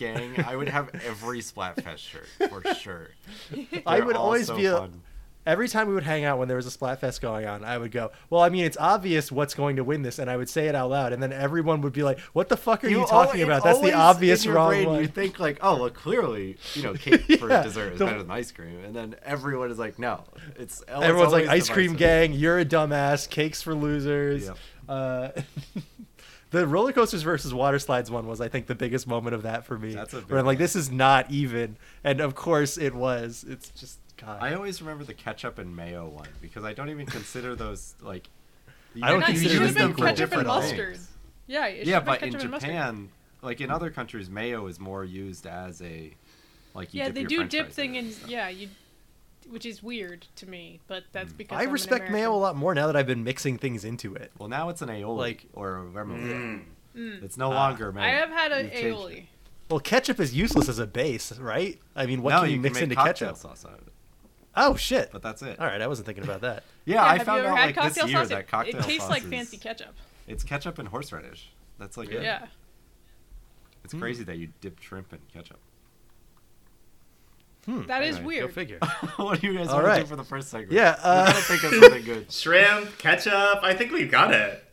gang, I would have every Splatfest shirt for sure. I They're would always so be a- every time we would hang out when there was a Splatfest going on, I would go, "Well, I mean, it's obvious what's going to win this," and I would say it out loud, and then everyone would be like, "What the fuck are you, al- talking it about? That's the obvious in your wrong brain, one." You think like, oh, well, clearly, you know, cake for Yeah, dessert is the- better than ice cream, and then everyone is like, no, it's it's Everyone's like, "Ice cream gang, you're a dumbass. Cakes for losers." Yep. Uh, the roller coasters versus water slides one was, I think, the biggest moment of that for me. That's a big where I'm like, "This is not even," and of course it was. It's just God. I always remember the ketchup and mayo one because I don't even consider those like. I don't can Not- consider use them been for ketchup and different mustard. things. Yeah, it Yeah, but in ketchup mustard. Japan, like in other countries, mayo is more used as a like. You Yeah, dip they your do french dip fries thing in. and. Yeah, you, which is weird to me, but that's because I I'm an respect mayo a lot more now that I've been mixing things into it. Well, now it's an aioli Like- or a vermouth. Mm. Mm. It's no Ah. longer mayo. I have had an You've aioli. it. Well, ketchup is useless as a base, right? I mean, what no, can you, you mix can make into ketchup? sauce out of it, Oh shit! but that's it. All right, I wasn't thinking about that. Yeah, Yeah, I found out like this year sauce? that It- cocktail it tastes sauce like is- fancy ketchup. It's ketchup and horseradish. That's like it. Yeah. It's Hmm. crazy that you dip shrimp in ketchup. Hmm. That is Anyway, go Go figure. what do you guys All want to do for the first segment? Yeah, we uh, gotta think of something good. Shrimp, ketchup. I think we've got it.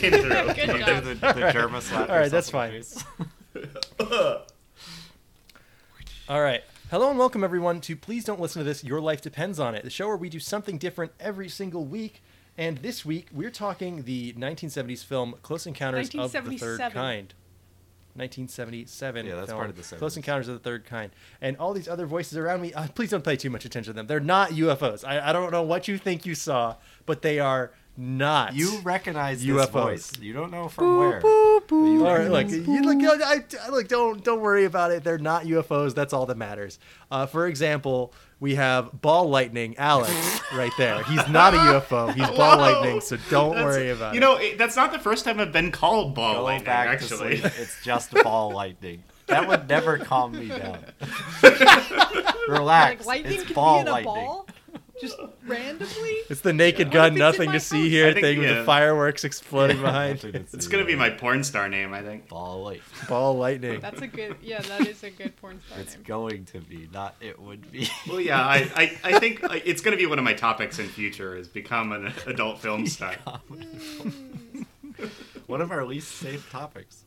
Came through. Good You job. do the, the Germa slap. All right, that's fine. All right. Hello and welcome everyone to Please Don't Listen to This. Your life depends on it. The show where we do something different every single week. And this week we're talking the 1970s film Close Encounters of the Third 1977. Kind. 1977 Yeah, that's film, part of the Close Encounters of the Third Kind. And all these other voices around me, uh, please don't pay too much attention to them. They're not UFOs. I, I don't know what you think you saw, but they are not. You recognize this UFOs. voice. You don't know from where. Boop, But you boop. All right, look, recognize- you, look, I, I, look, don't don't worry about it. They're not UFOs. That's all that matters. Uh, for example, we have ball lightning Alex right there. He's not a UFO. He's ball Whoa. lightning. So don't That's- work about You it. know, it, that's not the first time I've been called ball Go lightning. back actually, to sleep. It's just ball lightning. That would never calm me down. Relax. Like lightning it's can ball be in a lightning. ball, just randomly. It's the naked What gun, if it's in nothing to see house? here I think, thing with yeah. the fireworks exploding behind. It's gonna be my porn star name. I think. ball lightning. Ball lightning. That's a good. Yeah, that is a good porn star It's name. going to be, not it would be. Well, yeah, I, I, I think like, it's gonna be one of my topics in future is become an adult film star. One of our least safe topics.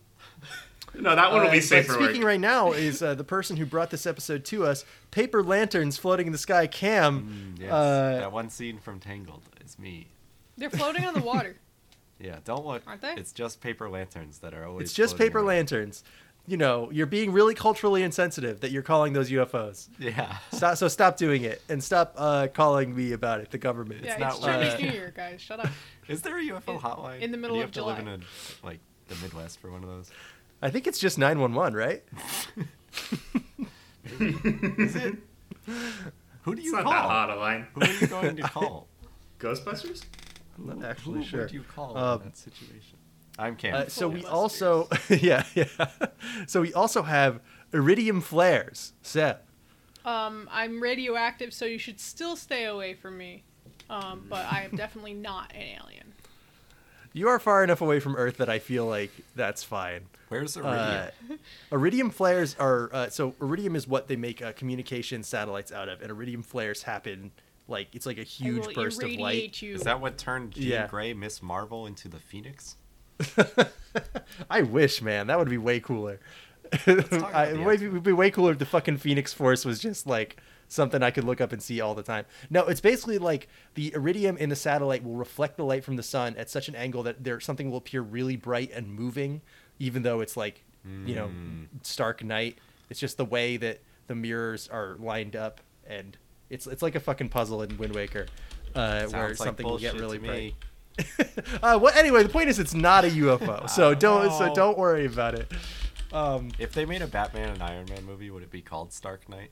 No, that one will Uh, be but safe for work. speaking right now is uh, the person who brought this episode to us, Paper Lanterns Floating in the Sky, Cam. Mm, yes. Uh, that one scene from Tangled is me. They're floating on the water. Yeah, don't look. Aren't they? It's just paper lanterns that are always. It's just paper around. lanterns. You know, you're being really culturally insensitive that you're calling those UFOs. Yeah. Stop, so stop doing it and stop uh, calling me about it. The government. yeah, not it's like- Chinese Uh, New Year, guys. Shut up. Is there a UFO In- hotline? in the Or middle do you of have to live in a, like the Midwest for one of those? I think it's just 911, right? Is it? Who do it's you not call? that hot a line. Who are you going to call? Ghostbusters. I'm not Who actually sure. would you call Um, in that situation? I'm Cam. Uh, so we also, yeah, yeah. So we also have iridium flares. Seth. Um, I'm radioactive, so you should still stay away from me. Um, but I am definitely not an alien. You are far enough away from Earth that I feel like that's fine. Where's the Uh, iridium flares are uh, so iridium is what they make uh, communication satellites out of, and iridium flares happen like it's like a huge burst of light. you. Is that what turned Jean yeah. Grey, Miss Marvel, into the Phoenix? I wish, man, that would be way cooler. talk I, about the way, X-Men. it would be way cooler if the fucking Phoenix Force was just like something I could look up and see all the time. No, it's basically like the iridium in the satellite will reflect the light from the sun at such an angle that there something will appear really bright and moving, even though it's like you know Mm. stark night. It's just the way that the mirrors are lined up, and it's it's like a fucking puzzle in Wind Waker, uh, where like something will get really bright. uh, well, anyway, the point is it's not a UFO, so don't so don't worry about it. Um, If they made a Batman and Iron Man movie, would it be called Stark Knight?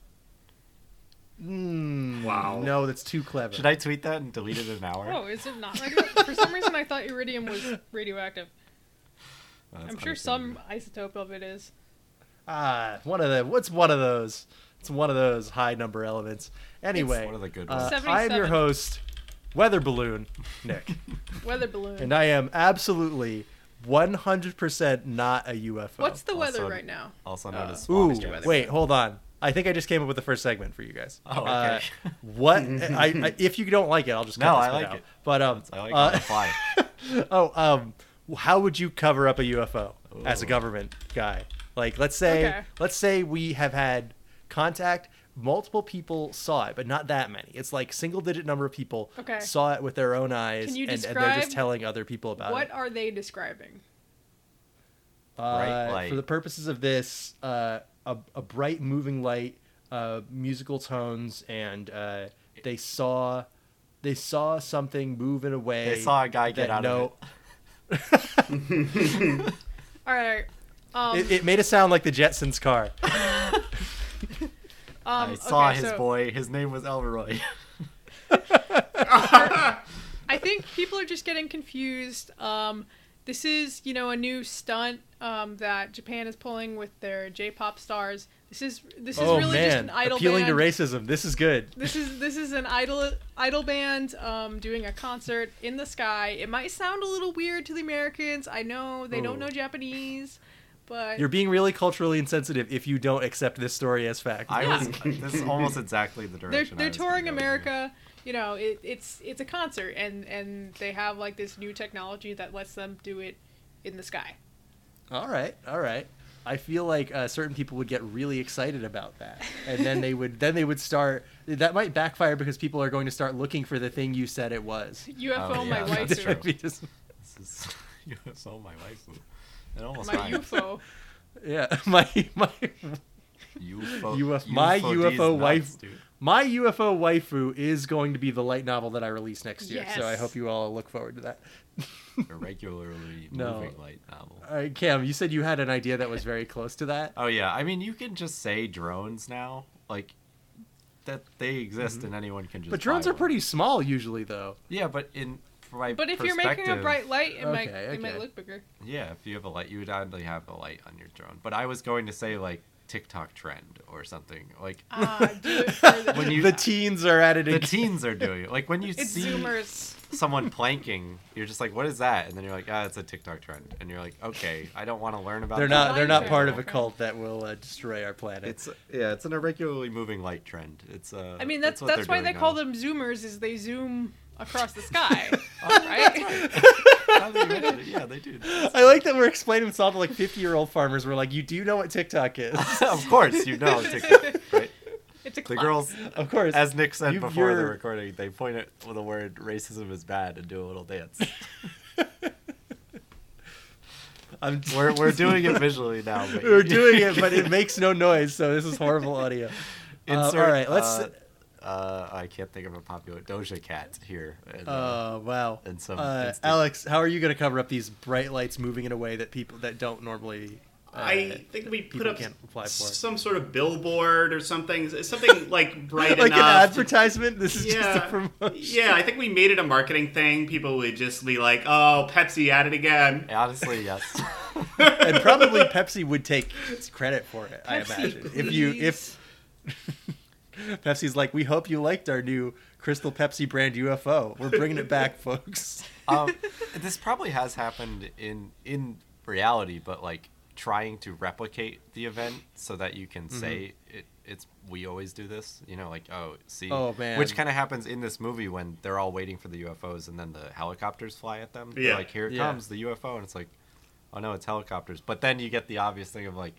Mm, Wow. No, that's too clever. Should I tweet that and delete it in an hour? Oh, is it not radio? For some reason, I thought iridium was radioactive. That's I'm sure some isotope of it is. Ah, one of the what's one of those? It's one of those high number elements. Anyway, one of the good uh. I am your host, Weather Balloon Nick, Weather balloon. and I am absolutely 100% not a UFO. What's the weather Also- right now? Also known Uh, as Ooh, Swamp Weather. wait, hold on. I think I just came up with the first segment for you guys. Oh, Uh, okay. what? I, I, if you don't like it, I'll just cut No, this I like out. it. But um, I like uh, fly. oh, um, how would you cover up a UFO as a government guy? Like, let's say, Okay. let's say we have had contact. Multiple people saw it, but not that many. It's like single digit number of people Okay. saw it with their own eyes, Can you and, and they're just telling other people about What it. What are they describing? Uh, Bright For the purposes of this, uh, a, a bright moving light, uh, musical tones, and uh, they saw they saw something move in a way. They saw a guy get out no, of All right. Um, it, it made it sound like the Jetsons car. um, I saw okay, his so boy. His name was Elroy. I think people are just getting confused. Um, this is, you know, a new stunt um, that Japan is pulling with their J-pop stars. This is this is oh really just an idol appealing band. to racism. This is good. This is this is an idol idol band um, doing a concert in the sky. It might sound a little weird to the Americans. I know they don't know Japanese, but You're being really culturally insensitive if you don't accept this story as fact. I Yeah. was. This is almost exactly the they're direction. I they're was touring go here. America. You know, it, it's it's a concert, and and they have like this new technology that lets them do it in the sky. All right, all right. I feel like uh, certain people would get really excited about that, and then they would then they would start. That might backfire because people are going to start looking for the thing you said it was. UFO, Oh, my yeah, wife, that's true. just- This is UFO, my waifu. It almost my rhymed. UFO. yeah, my my UFO, UFO my UFO UFO D's nuts, wife- dude. My UFO waifu is going to be the light novel that I release next year. So I hope you all look forward to that. A regularly No. moving light novel. All right, Cam, you said you had an idea that was very close to that. Oh yeah, I mean you can just say drones now, like that they exist and anyone can just. Mm-hmm. But drones buy are one. pretty small usually, though. Yeah, but in from my But if you're making a bright light, it might Okay, it might look bigger. Yeah, if you have a light, you would actually have a light on your drone. But I was going to say like TikTok trend or something. Like Ah, do it for the, when you the teens are at it. the again. teens are doing it. Like when you it's see Zoomers. someone planking, you're just like, "What is that?" And then you're like, "Ah, it's a TikTok trend." And you're like, "Okay, I don't want to learn about." They're that." not. They're not part of a cult that will uh, destroy our planet. It's yeah, it's an irregularly moving light trend. It's uh. I mean, that's what that's, why they doing call them Zoomers. Is they zoom across the sky, Oh, right? Now that you mention it, yeah, they do. I like that we're explaining this all to like 50 year old farmers. We're like, you do know what TikTok is. of course, you know TikTok, right? It's a The girls, of course. as Nick said You- before the you're- recording, they point at the word "racism is bad" and do a little dance. I'm, We're we're doing it visually now. But we're doing it, but it makes no noise, so this is horrible audio. Uh, all Insert, right, let's. Uh, uh, I can't think of a popular Doja Cat here. And, uh, Oh wow, and some uh, Alex, how are you going to cover up these bright lights moving in a way that people that don't normally? Uh, I think we put up can't apply for. some sort of billboard or something, something like bright and like an enough. to- advertisement. This is just a yeah, promotion. yeah. I think we made it a marketing thing. People would just be like, "Oh, Pepsi at it again." honestly, yes. and probably Pepsi would take credit for it. I Pepsi, imagine if you if Pepsi's like, we hope you liked our new Crystal Pepsi brand UFO. We're bringing it back, folks. um, this probably has happened in in reality, but like trying to replicate the event so that you can say it. It's we always do this, you know, like oh, see, Oh, man. which kind of happens in this movie when they're all waiting for the UFOs and then the helicopters fly at them. They're Yeah. like here it Yeah. comes the UFO, and it's like, oh no, it's helicopters. But then you get the obvious thing of like,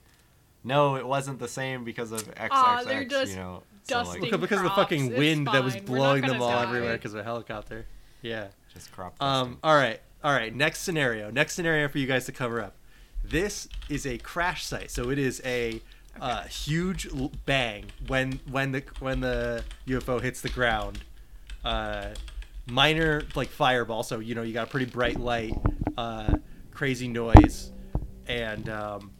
no, it wasn't the same because of XXX. Aw, they're just you know, dusting so like, Because, because of the fucking wind that was fine. We're not blowing them all die. everywhere because of a helicopter. Yeah. just crop. Um, all right, all right. Next scenario. Next scenario for you guys to cover up. This is a crash site, so it is a uh, huge bang when when the when the UFO hits the ground. Uh, minor like fireball, so you know you got a pretty bright light, uh, crazy noise, and um,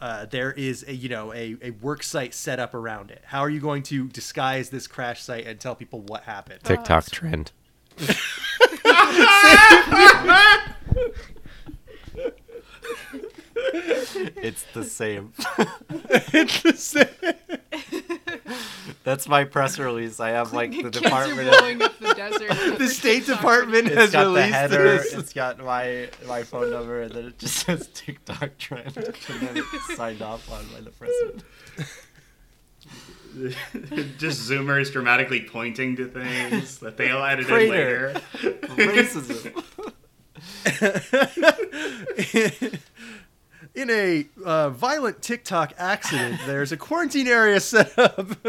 uh, there is a you know a, a work site set up around it. How are you going to disguise this crash site and tell people what happened? TikTok trend. it's the same. It's the same. That's my press release. I have like the department. blowing up the desert. with the their State Department has It's got the released header. this. It's got my my phone number, and then it just says TikTok trend, and then it's signed off on by the president. Just zoomers dramatically pointing to things that they'll edit Crater. in later. Racism. In a uh, violent TikTok accident, there's a quarantine area set up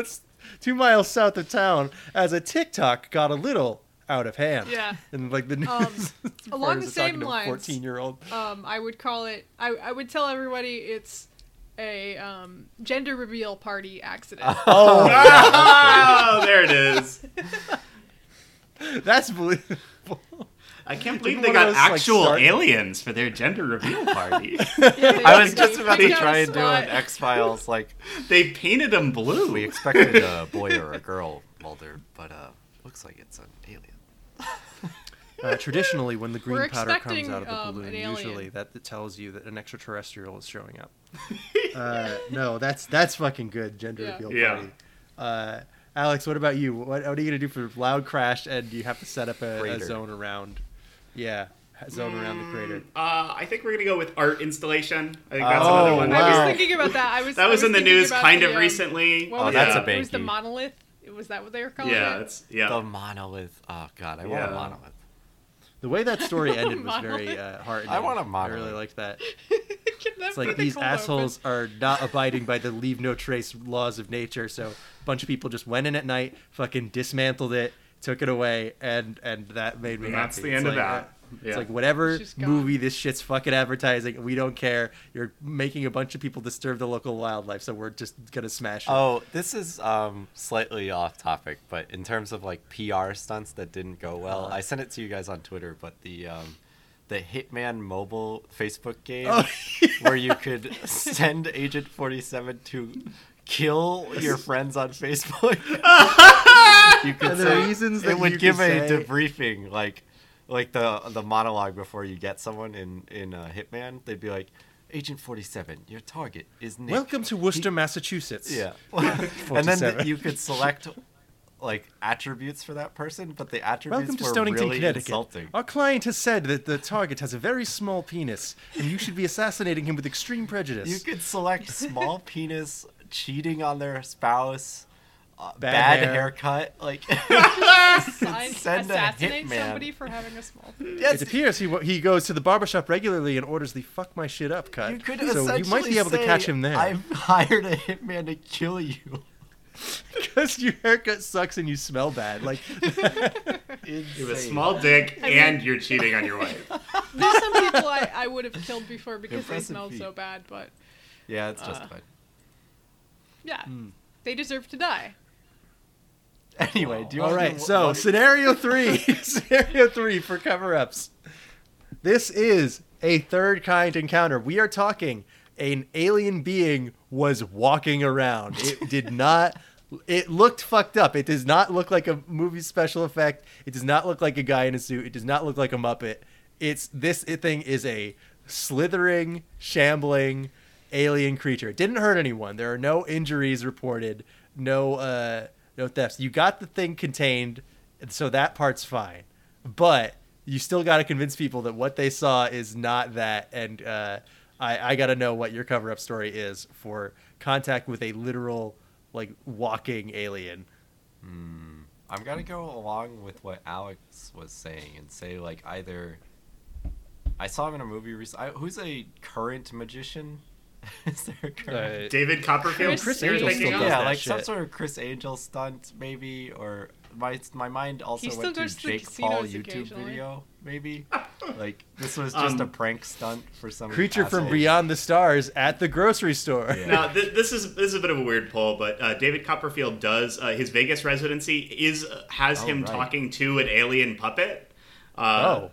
two miles south of town as a TikTok got a little out of hand. Yeah. And like the news Um, along the same talking lines, 14 year old. Um, I would call it. I, I would tell everybody it's a um, gender reveal party accident. Oh, oh, there it is. that's believable. I can't believe they got those, like, actual start- aliens for their gender reveal party. Yeah, I was just about to try and do an. X Files like they painted them blue. we expected a boy or a girl Mulder, but uh, looks like it's an alien. Uh, traditionally, when the green We're powder comes out of the um, balloon, an usually that, that tells you that an extraterrestrial is showing up. uh, no, that's that's fucking good gender Yeah. reveal Yeah. party. Uh, Alex, what about you? What, what are you gonna do for loud crash? And you have to set up a, a zone around. Yeah, a zone around the crater. Uh, I think we're gonna go with art installation. I think that's Oh, another one. I was thinking about that. I was. that I was in the news kind the, of um, recently. What Oh, was that's it? a It was the monolith. Was that what they were calling Yeah, it? it's yeah. The monolith. Oh god, I want a monolith. The way that story ended was very Monolith. uh, heartening. I want a I really monolith. liked that. Can that It's like these cold assholes are not abiding by the leave no trace laws of nature. So a bunch of people just went in at night, fucking dismantled it, took it away, and and that made me And happy. that's the It's end of that. uh, Yeah. It's like whatever It's just gone. movie this shit's fucking advertising, we don't care. You're making a bunch of people disturb the local wildlife, so we're just gonna smash it. Oh, this is um slightly off topic, but in terms of like PR stunts that didn't go well, Uh-huh. I sent it to you guys on Twitter, but the um the Hitman mobile Facebook game Oh, where you could send Agent 47 to kill your friends on Facebook. you could And the say- reasons it would give a say- debriefing like like the the monologue before you get someone in in uh, Hitman. They'd be like Agent 47, your target is Nick. Welcome to Worcester, Massachusetts. Yeah. and then 47. you could select like attributes for that person, but the attributes Welcome to were Stonington, really Connecticut. insulting. Our client has said that the target has a very small penis, and you should be assassinating him with extreme prejudice. You could select small penis, cheating on their spouse, uh, Bad bad, hair. haircut, like Sign, Send a assassinate hitman. somebody for having a small. It appears he he goes to the barbershop regularly and orders the "fuck my shit up" cut. you could so you might be essentially able to say, catch him there I've hired a hitman to kill you. because your haircut sucks and you smell bad. Like, You have a small dick I mean- and you're cheating on your wife. There's some people I, I would have killed before because they Impressive smelled feat. so bad, but Yeah, it's Uh, justified. Yeah, Hmm. they deserve to die. Anyway, do you all want right. to So scenario three, scenario three for cover-ups. This is a third kind encounter. We are talking an alien being was walking around. It did not. It looked fucked up. It does not look like a movie special effect. It does not look like a guy in a suit. It does not look like a Muppet. It's this thing is a slithering, shambling alien creature. It didn't hurt anyone. There are no injuries reported. No, uh, no thefts. You got the thing contained, so that part's fine. But you still got to convince people that what they saw is not that. And uh, I, I got to know what your cover up story is for contact with a literal, like, walking alien. I'm gonna go along with what Alex was saying and say like either I saw him in a movie recently. Who's a current magician? Is there a current? Uh, David Copperfield. Chris- Criss Angel still does yeah, that like some sort of Criss Angel stunt, maybe, or my my mind also went to goes to Jake Paul YouTube video, maybe. like this was just a Um, prank stunt for some Creature from. Beyond the Stars at the grocery store. Yeah. Now, th- this is this is a bit of a weird poll, but uh, David Copperfield does uh, his Vegas residency is uh, has Oh, him right. talking to an alien puppet. Uh, Oh,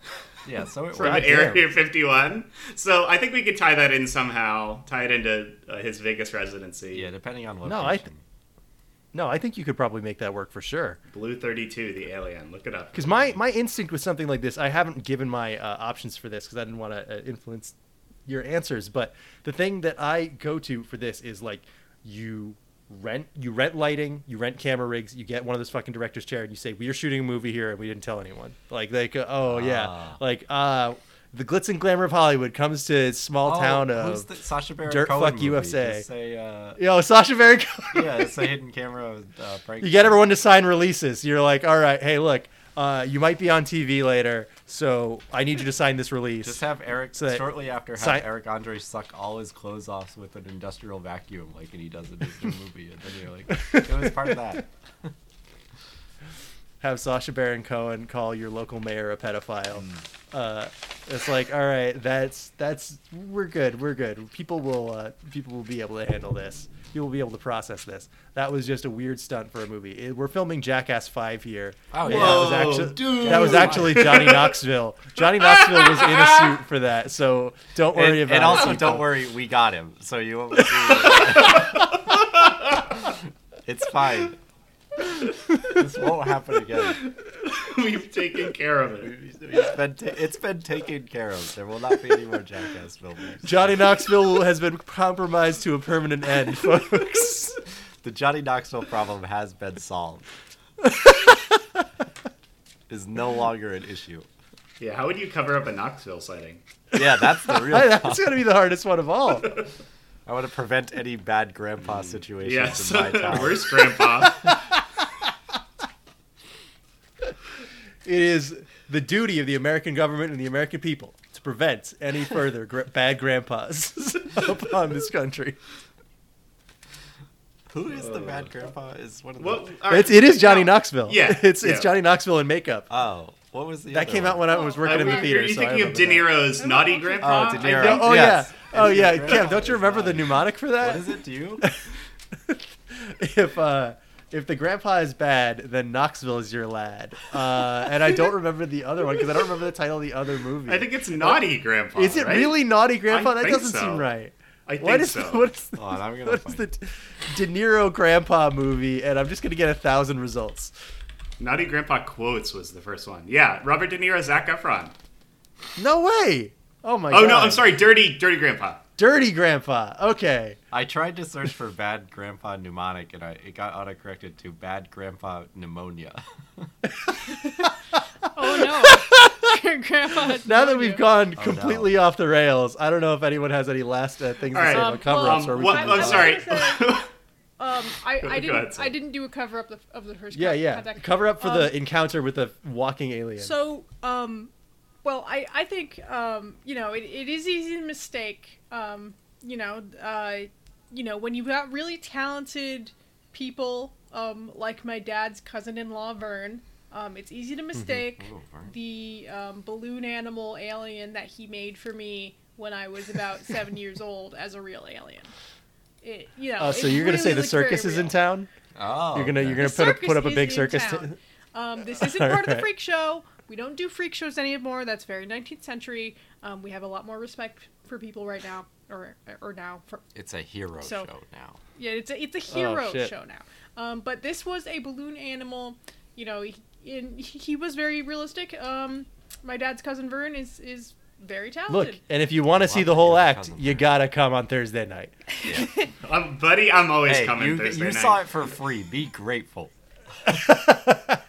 Yeah, so it From worked. Area 51. So I think we could tie that in somehow, tie it into uh, his Vegas residency. Yeah, depending on location. No, I th- no, I think you could probably make that work for sure. Blue 32, the alien. Look it up. Because my my instinct with something like this, I haven't given my uh, options for this because I didn't want to uh, influence your answers. But the thing that I go to for this is like you rent you rent lighting, you rent camera rigs, you get one of those fucking director's chair, and you say we are shooting a movie here and we didn't tell anyone. Like like uh, oh yeah, Ah. like uh the glitz and glamour of Hollywood comes to a small Oh, town who's of the Sacha Baron Dirt Cohen Fuck movie? USA. Say, uh, yo Sacha Baron. Cohen. yeah, it's a hidden camera uh, prank. you get everyone to sign releases. You're like, all right, hey, look, uh, you might be on TV later, so I need you to sign this release. Just have Eric So shortly after have si- Eric Andre suck all his clothes off with an industrial vacuum, like and he does in his new movie, and then you're like, it was part of that. have Sacha Baron Cohen call your local mayor a pedophile. Uh, it's like, all right, that's that's we're good, we're good. People will uh, people will be able to handle this. People will be able to process this. That was just a weird stunt for a movie. It- we're filming Jackass Five here. Oh, and yeah. that was Whoa, actually oh, dude. that was actually Johnny Knoxville. Johnny Knoxville was in a suit for that, so don't worry and, about and it. also, people. don't worry, we got him, so you won't. See it's fine. This won't happen again. We've taken care of it. It's been, ta- it's been taken care of. There will not be any more Jackass films. Johnny Knoxville has been compromised to a permanent end, folks. The Johnny Knoxville problem has been solved. is no longer an issue. Yeah, how would you cover up a Knoxville sighting? Yeah, that's the real. That's gonna be the hardest one of all. I want to prevent any bad grandpa mm. situations Yes, in my town. worst grandpa. It is the duty of the American government and the American people to prevent any further gr- bad grandpas upon this country. Who is the bad grandpa? Is one of the. Well, all right. It's, it is Johnny Now- Knoxville. Yeah, it's yeah. it's Johnny Knoxville in makeup. Oh, what was the? that other came one? out when I was working in the theater. You're so I thinking of remember De that. Niro's Naughty Grandpa? Oh, De I Niro. think? Oh Yes. yeah, oh yeah, Grandpa Cam. Don't you remember the mnemonic for that? What is it? Do you? if uh if the grandpa is bad, then Knoxville is your lad. Uh, and I don't remember the other one because I don't remember the title of the other movie. I think it's Naughty Grandpa. is it right? really Naughty Grandpa? I that doesn't so. seem right. I think What is so. what is the, on, what is the De Niro Grandpa movie? And I'm just gonna get a thousand results. Naughty Grandpa quotes was the first one. Yeah, Robert De Niro, Zac Efron. No way! Oh my god. Oh god! no, I'm sorry, Dirty, Dirty Grandpa. Dirty Grandpa. Okay. I tried to search for bad grandpa mnemonic and I it got autocorrected to bad grandpa pneumonia. Oh no, Grandpa. had Now that we've gone Oh, no. completely off the rails, I don't know if anyone has any last uh, things All to right. say Um, about cover-ups. well, or we what- can I'm move on. sorry. Um, I, Go- I go didn't ahead, Sam. I didn't do a cover up the, of the first. Yeah, con- yeah. contact. Cover up for Um, the encounter with the walking alien. So, um, well, I, I think, um, you know, it, it is easy to mistake, um, you know, uh, you know, when you've got really talented people, um, like my dad's cousin-in-law, Vern, um, it's easy to mistake Oh, Vern. the, um, balloon animal alien that he made for me when I was about seven years old as a real alien. It, you know, Oh, so you're gonna say the circus is in town? Oh, You're gonna okay. you're gonna The put up, put up a big circus. t- Um, this isn't part of the freak show. We don't do freak shows anymore. That's very 19th century. Um, we have a lot more respect for people right now, or or now. For, It's a hero So- show now. yeah, it's a it's a hero Oh, show now. Um, but this was a balloon animal. You know, he, in, he was very realistic. Um, my dad's cousin Vern is is very talented. Look, and if you want to see the whole act, you Vern. gotta come on Thursday night. Yeah. um, buddy, I'm always hey, coming you, Thursday you night. saw it for free. Be grateful.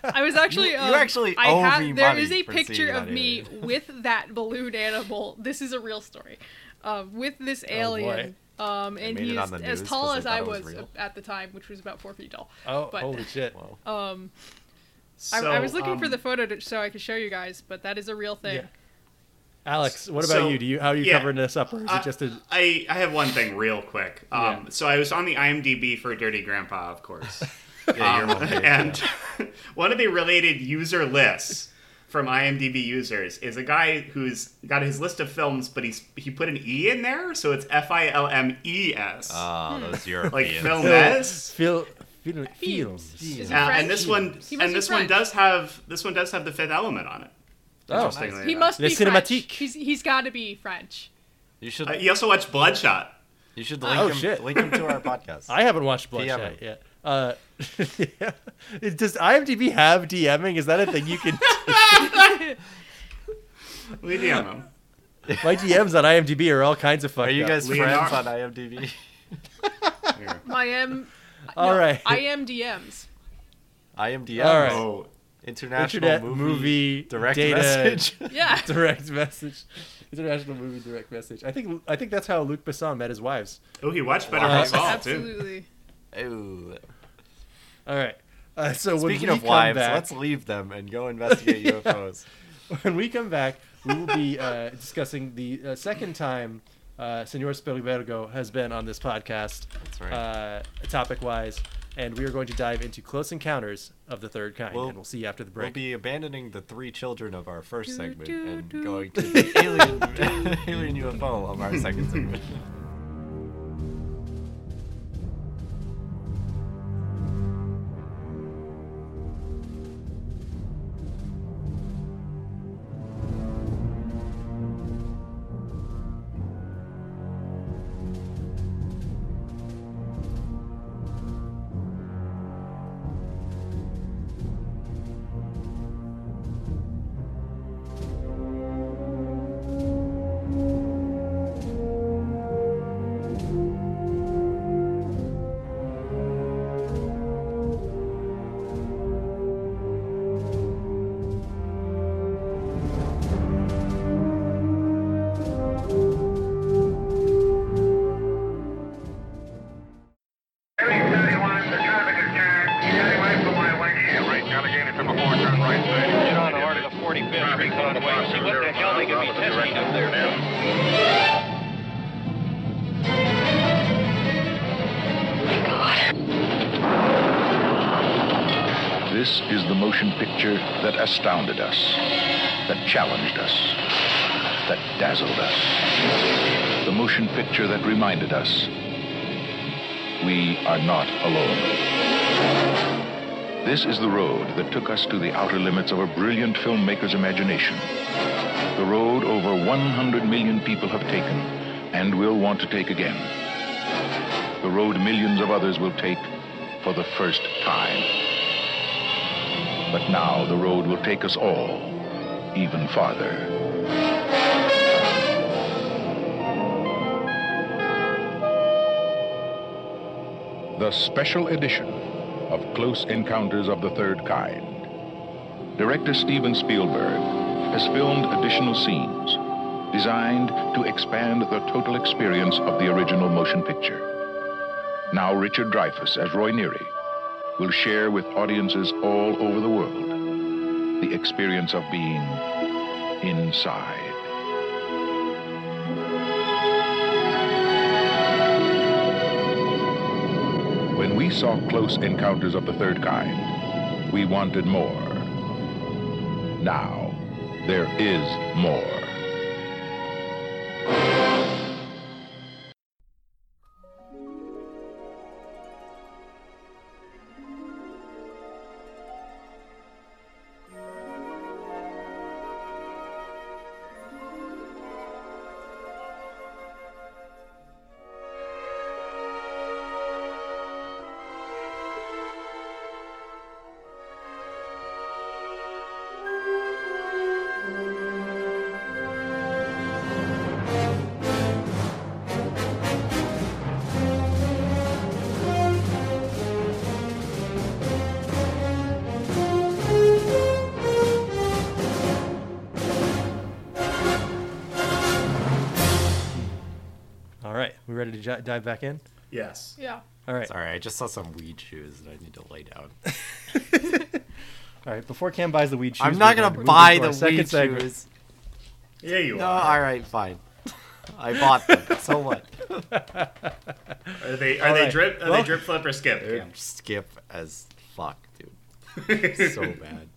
I was actually. You- you um, actually I owe have, me There money is a picture of me alien. with that balloon animal. This is a real story. Um, with this alien. Um, and made he it is on the as news tall 'cause they as I was was at the time, which was about four feet tall. Oh, But- holy shit! Um, So, I, I was looking for um, the photo to, so I could show you guys, but that is a real thing. Yeah. Alex, what about So, you? Do you how are you yeah, covering this up, or is Uh, it just a? I, I have one thing real quick. Um, Yeah. So I was on the IMDb for Dirty Grandpa, of course. Yeah, your Um, homepage, and one of the related user lists from IMDb users is a guy who's got his list of films, but he's he put an E in there, so it's F I L M E S, Oh, those like Europeans. film S. Feel, feel, Fields. Uh, and this one, and be this one does have this one does have the Fifth Element on it. Oh, Interestingly He enough. must be French. Cinématique. He's he's got to be French. You should Uh, you also watched Bloodshot. you should Oh, link him shit. link him to our podcast. I haven't watched Bloodshot him. yet. Uh, yeah. Does IMDb have DMing? Is that a thing you can? We DM him. My DMs on IMDb are all kinds of fucked Are you up. guys Leonardo- friends on IMDb? Here. I am. All no, right. I am DMs. IMDb. All right. Oh, International Internet movie, movie direct data. message. Yeah. direct message. International movie direct message. I think I think that's how Luc Besson met his wives. oh, he watched Better Uh, Call Saul too. Absolutely. Ooh. All right. Uh, so when Speaking we of come wives, back, let's leave them and go investigate UFOs. when we come back, we will be uh, discussing the uh, second time uh, Senor Spielbergo has been on this podcast, That's right. uh, topic-wise, and we are going to dive into Close Encounters of the Third Kind, We'll- and we'll see you after the break. We'll be abandoning the three children of our first Do, segment do, and do, going to the alien, alien UFO of our second segment. us we are not alone. This is the road that took us to the outer limits of a brilliant filmmaker's imagination. The road over 100 million people have taken and will want to take again. The road millions of others will take for the first time. But now the road will take us all even farther. The special edition of Close Encounters of the Third Kind. Director Steven Spielberg has filmed additional scenes designed to expand the total experience of the original motion picture. Now Richard Dreyfuss as Roy Neary will share with audiences all over the world the experience of being inside. We saw Close Encounters of the Third Kind, we wanted more. Now, there is more. To j- dive back in? Yes. Yeah. All right, Sorry, I just saw some weed shoes that I need to lay down. all right. Before Cam buys the weed shoes, I'm not we're gonna buy the our second weed segment. shoes. Yeah, you No, are. all right, fine. I bought them. So what? Are they are All they right. drip are Well- they drip flip or skip? They're Cam? skip as fuck, dude. so bad.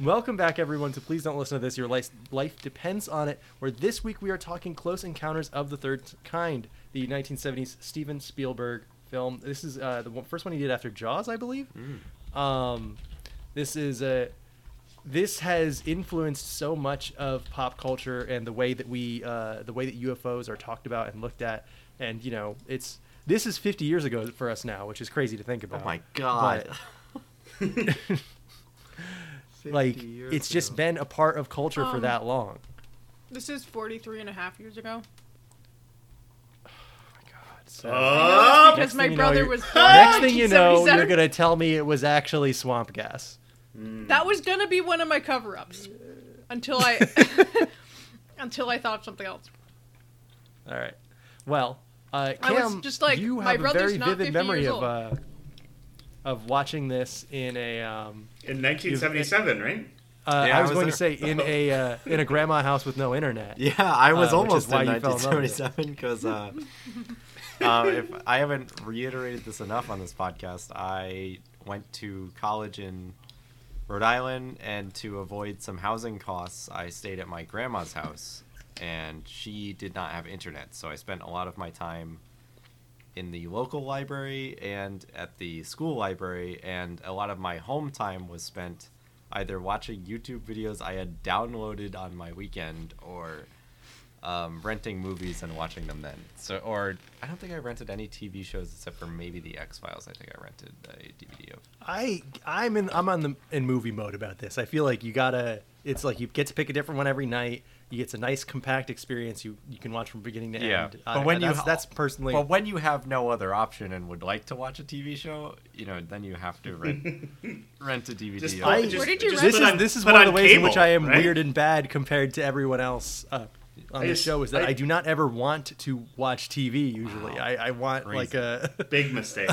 Welcome back, everyone, to Please Don't Listen to This. Your life, life depends on it. Where this week we are talking Close Encounters of the Third Kind, the 1970s Steven Spielberg film. This is uh, the one, first one he did after Jaws, I believe. Um, this is a. This has influenced so much of pop culture and the way that we, uh, the way that UFOs are talked about and looked at, and you know, it's this is 50 years ago for us now, which is crazy to think about. Oh my god. But- like 50 years it's just been a part of culture for Um, that long This is 43 and a half years ago. So Oh, because my thing you know, brother was born next thing you know you're gonna tell me it was actually swamp gas That was gonna be one of my cover-ups until I until I thought of something else. all right well uh I was Cam, just like, you my have a brother's very vivid memory of uh of watching this in a um in 1977, right? uh, Yeah, I I was was going there. to say in a uh, in a grandma house with no internet. Yeah, I was Uh, almost why in you fell in love 1977 because uh, if I haven't reiterated this enough on this podcast, I went to college in Rhode Island, and to avoid some housing costs, I stayed at my grandma's house, and she did not have internet, so I spent a lot of my time in the local library and at the school library, and a lot of my home time was spent either watching YouTube videos I had downloaded on my weekend or um, renting movies and watching them then. So, or I don't think I rented any TV shows except for maybe the X Files. I think I rented a DVD of. I I'm in I'm on the in movie mode about this. I feel like you gotta. It's like you get to pick a different one every night. You get a nice compact experience. You you can watch from beginning to Yeah, end. but I- when you that's, ha- that's personally. But when you have no other option and would like to watch a TV show, you know, then you have to rent rent a DVD. Just of put- it. just- Where did you just rent this is on- this is one of the ways in which I am right? weird and bad compared to everyone else uh, on the show. Is that I, I- do not ever want to watch TV. Usually, I, I want like a Big mistake.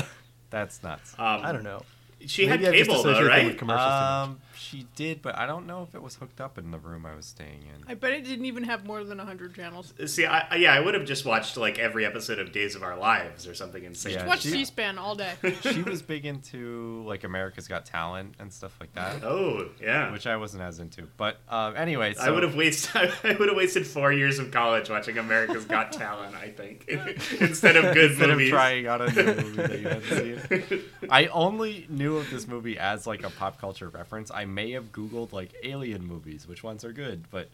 That's nuts. Um, I don't know. She Maybe had cable though, associated them right? commercials. Um, she did, but I don't know if it was hooked up in the room I was staying in. I bet it didn't even have more than 100 channels. See, I, I- yeah, I would have just watched like every episode of Days of Our Lives or something insane. Yeah, Watch she- C-SPAN all day. she was big into like America's Got Talent and stuff like that, Oh, yeah. which I wasn't as into. But um, anyway, so I would have wasted. I would have wasted four years of college watching America's Got Talent. I think instead of good instead movies. of trying out a new movie that you hadn't seen. I only knew of this movie as like a pop culture reference. I may have Googled like alien movies, which ones are good, but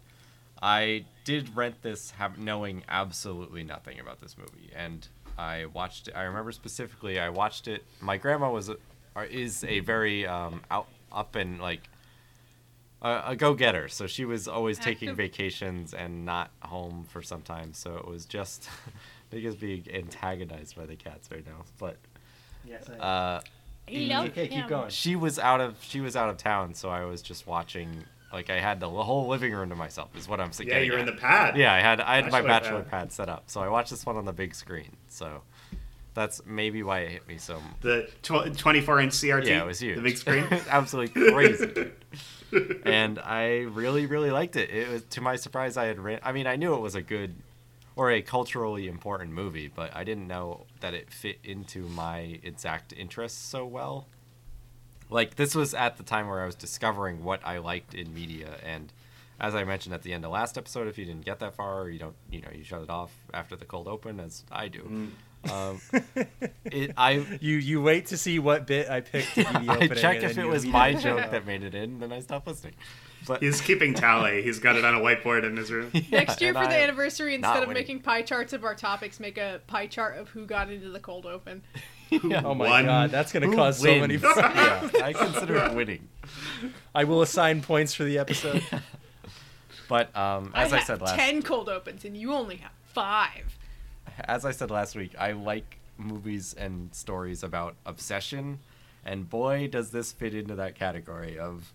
I did rent this have knowing absolutely nothing about this movie, and I watched it. I remember specifically, I watched it. My grandma was a, or is a very um, out up and like a, a go getter, so she was always taking vacations and not home for some time. So it was just. I think it's being antagonized by the cats right now, but Yes. uh, okay, keep going. she was out of she was out of town, so I was just watching. Like I had the whole living room to myself. Is what I'm saying. Yeah, you're in the pad. Yeah, I had I had my Bachelor bachelor pad. pad set up, so I watched this one on the big screen. So that's maybe why it hit me so. The tw- 24 inch CRT. Yeah, it was huge. The big screen. absolutely crazy. and I really, really liked it. It was to my surprise. I had ran. I mean, I knew it was a good or a culturally important movie, but I didn't know that it fit into my exact interests so well. Like this was at the time where I was discovering what I liked in media, and as I mentioned at the end of last episode, if you didn't get that far, you don't, you know, you shut it off after the cold open, as I do. Um, it, I You you wait to see what bit I picked I check if it was my joke that made it in, then I stop listening. But He's keeping tally. He's got it on a whiteboard in his room. Next year and for the anniversary, instead of winning. making pie charts of our topics, make a pie chart of who got into the cold open. Oh my One- god, that's gonna Who cause so many. yeah, I consider it winning. I will assign points for the episode. But um, as I, have said last, ten cold opens, and you only have five. as I said last week, I like movies and stories about obsession, and boy, does this fit into that category of.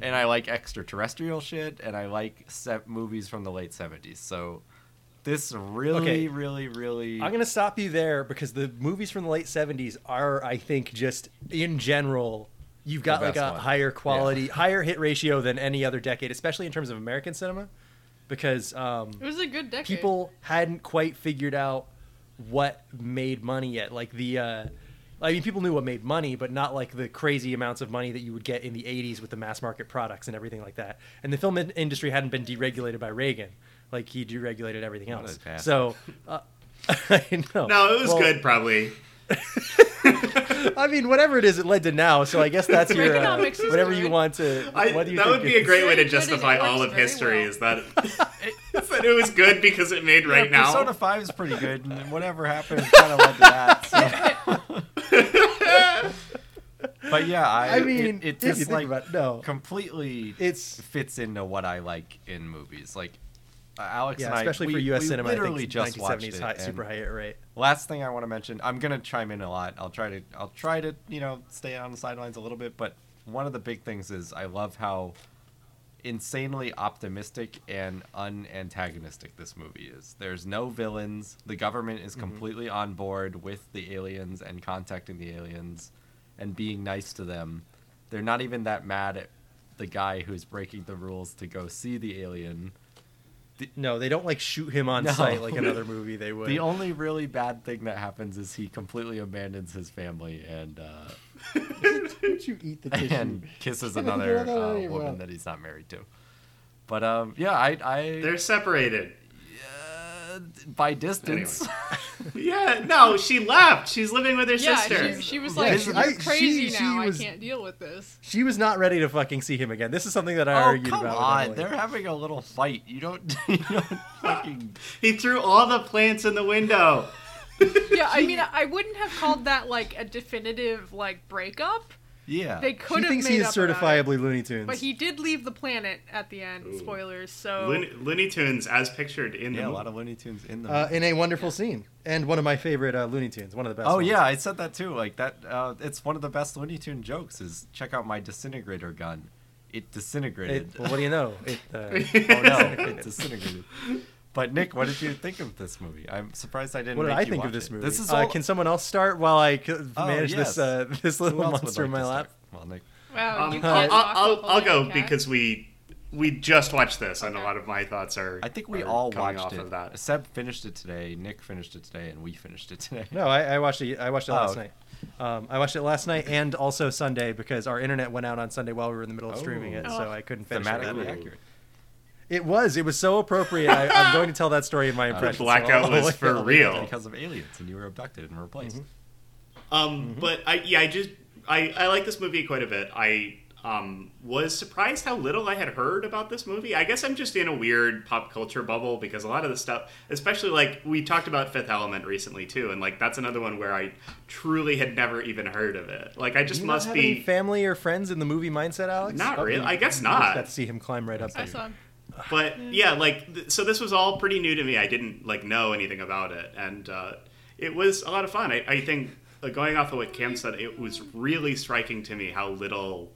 And I like extraterrestrial shit, and I like se- movies from the late '70s. So, this really, Okay. really, really. I'm gonna stop you there because the movies from the late '70s are, I think, just in general, you've got like a one. higher quality, Yeah. higher hit ratio than any other decade, especially in terms of American cinema. because um, It was a good decade. people hadn't quite figured out what made money yet. Like the, uh, I mean, people knew what made money, but not like the crazy amounts of money that you would get in the '80s with the mass market products and everything like that. And the film industry hadn't been deregulated by Reagan, like he deregulated everything else. So, uh, I know. No, it was Well, good, probably. I mean, whatever it is, it led to now. So I guess that's your uh, whatever good. you want to. I, what do you that think would be a great way to Very good and it justify all of history. well. Is that is that it was good because it made right yeah, now? Persona Five is pretty good, and whatever happened kind of led to that. so. But yeah, I, I mean, it, it just like about no. completely It's fits into what I like in movies. Like uh, Alex yeah, and I, especially we, for U.S. we cinema. I literally think just watched it. high, super high hit rate. Last thing I want to mention, I'm gonna chime in a lot. I'll try to, I'll try to, you know, stay on the sidelines a little bit. But one of the big things is I love how insanely optimistic and unantagonistic this movie is. There's no villains. The government is completely on board with the aliens and contacting the aliens and being nice to them. They're not even that mad at the guy who's breaking the rules to go see the alien. No, they don't like shoot him on No. sight like another movie they would. The only really bad thing that happens is he completely abandons his family and uh, Did you eat the tissue? and kisses another that out of uh, woman that he's not married to. But um, yeah, I, I They're separated. uh, by distance. Yeah, no, she left. She's living with her yeah, sister. she, she was like, she- "You're I- crazy she- she now. was- I can't deal with this." She was not ready to fucking see him again. This is something that I oh argued come about. with on! Emily. They're having a little fight. You don't, you don't fucking. he threw all the plants in the window. Yeah, I mean, I wouldn't have called that like a definitive like breakup. Yeah. They She could have thinks made he is up about it. certifiably Looney Tunes. But he did leave the planet at the end. Spoilers. So Looney, Looney Tunes as pictured in the yeah, a lot of Looney Tunes in them. uh, in a wonderful scene and one of my favorite uh, Looney Tunes, one of the best. Oh ones. yeah, I said that too. Like that, uh, it's one of the best Looney Tune jokes. Is check out my disintegrator gun. It disintegrated. It, well, what do you know? It, uh, oh no, it disintegrated. But Nick, what did you think of this movie? I'm surprised I didn't. what did I you think of this it. movie? This is uh, can someone else start while I c- Oh, manage yes. this uh, this little else would monster in my lap? Well, Nick. wow, Um, you I'll, can't I'll, talk I'll, I'll go Black because we we just watched this, and a lot of my thoughts are. I think we all coming watched off it. Of that. Seb finished it today. Nick finished it today, and we finished it today. No, I, I watched it. I watched it Oh, last okay. night. Um, I watched it last night and also Sunday because our internet went out on Sunday while we were in the middle of streaming it, Oh. so I couldn't finish it. that Thematically accurate. It was. It was so appropriate. I, I'm going to tell that story in my impression. so blackout I'll- was for real. Because of aliens, and you were abducted and replaced. Um, but I yeah, I just I I like this movie quite a bit. I um was surprised how little I had heard about this movie. I guess I'm just in a weird pop culture bubble because a lot of the stuff, especially like we talked about Fifth Element recently too, and like that's another one where I truly had never even heard of it. Like I just you must have be any family or friends in the movie mindset, Alex? Not really. I guess you not. Got to see him climb right up I there. saw him. But yeah, like th- so this was all pretty new to me. I didn't like know anything about it, and uh, it was a lot of fun. I, I think uh, going off of what Cam said, it was really striking to me how little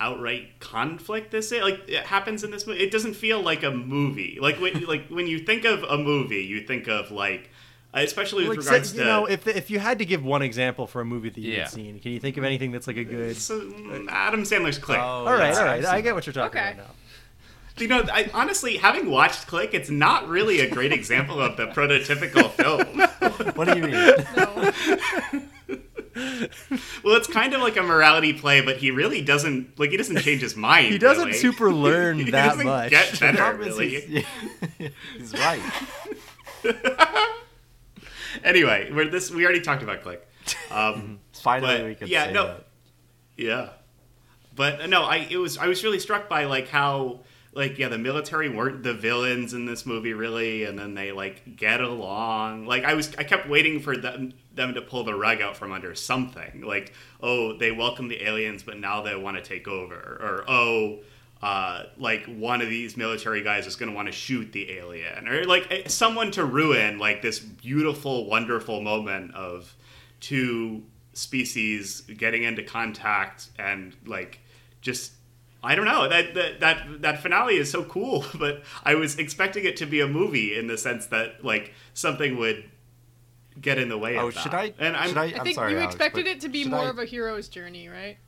outright conflict this is. Like it happens in this movie. It doesn't feel like a movie. Like when like when you think of a movie, you think of like. Especially with Like, regards say- to you know, if if you had to give one example for a movie that you've Yeah. seen, can you think of anything that's like a good? so, mm, Adam Sandler's Click. Oh, all right, yeah, all right. I've I seen get what you're talking Okay. about now. You know, I, honestly, having watched Click, it's not really a great example of the prototypical film. What do you mean? No. Well, it's kind of like a morality play, but he really doesn't like he doesn't change his mind. He doesn't really. super learn He that doesn't much. Get better, really. he's, he's right. Anyway, we're this. We already talked about Click. Um, Finally, But, we could yeah, say no. that. yeah, but no, I it was I was really struck by like how like yeah the military weren't the villains in this movie really, and then they like get along. Like I was I kept waiting for them them to pull the rug out from under something. Like oh they welcome the aliens, but now they want to take over, or oh. Uh, like one of these military guys is going to want to shoot the alien, or like eh, someone to ruin like this beautiful, wonderful moment of two species getting into contact and like just I don't know that that that that finale is so cool, but I was expecting it to be a movie in the sense that like something would get in the way Oh, of that. should I? And I'm should I? I I'm think sorry, you Alex, expected it to be more I- of a hero's journey, right?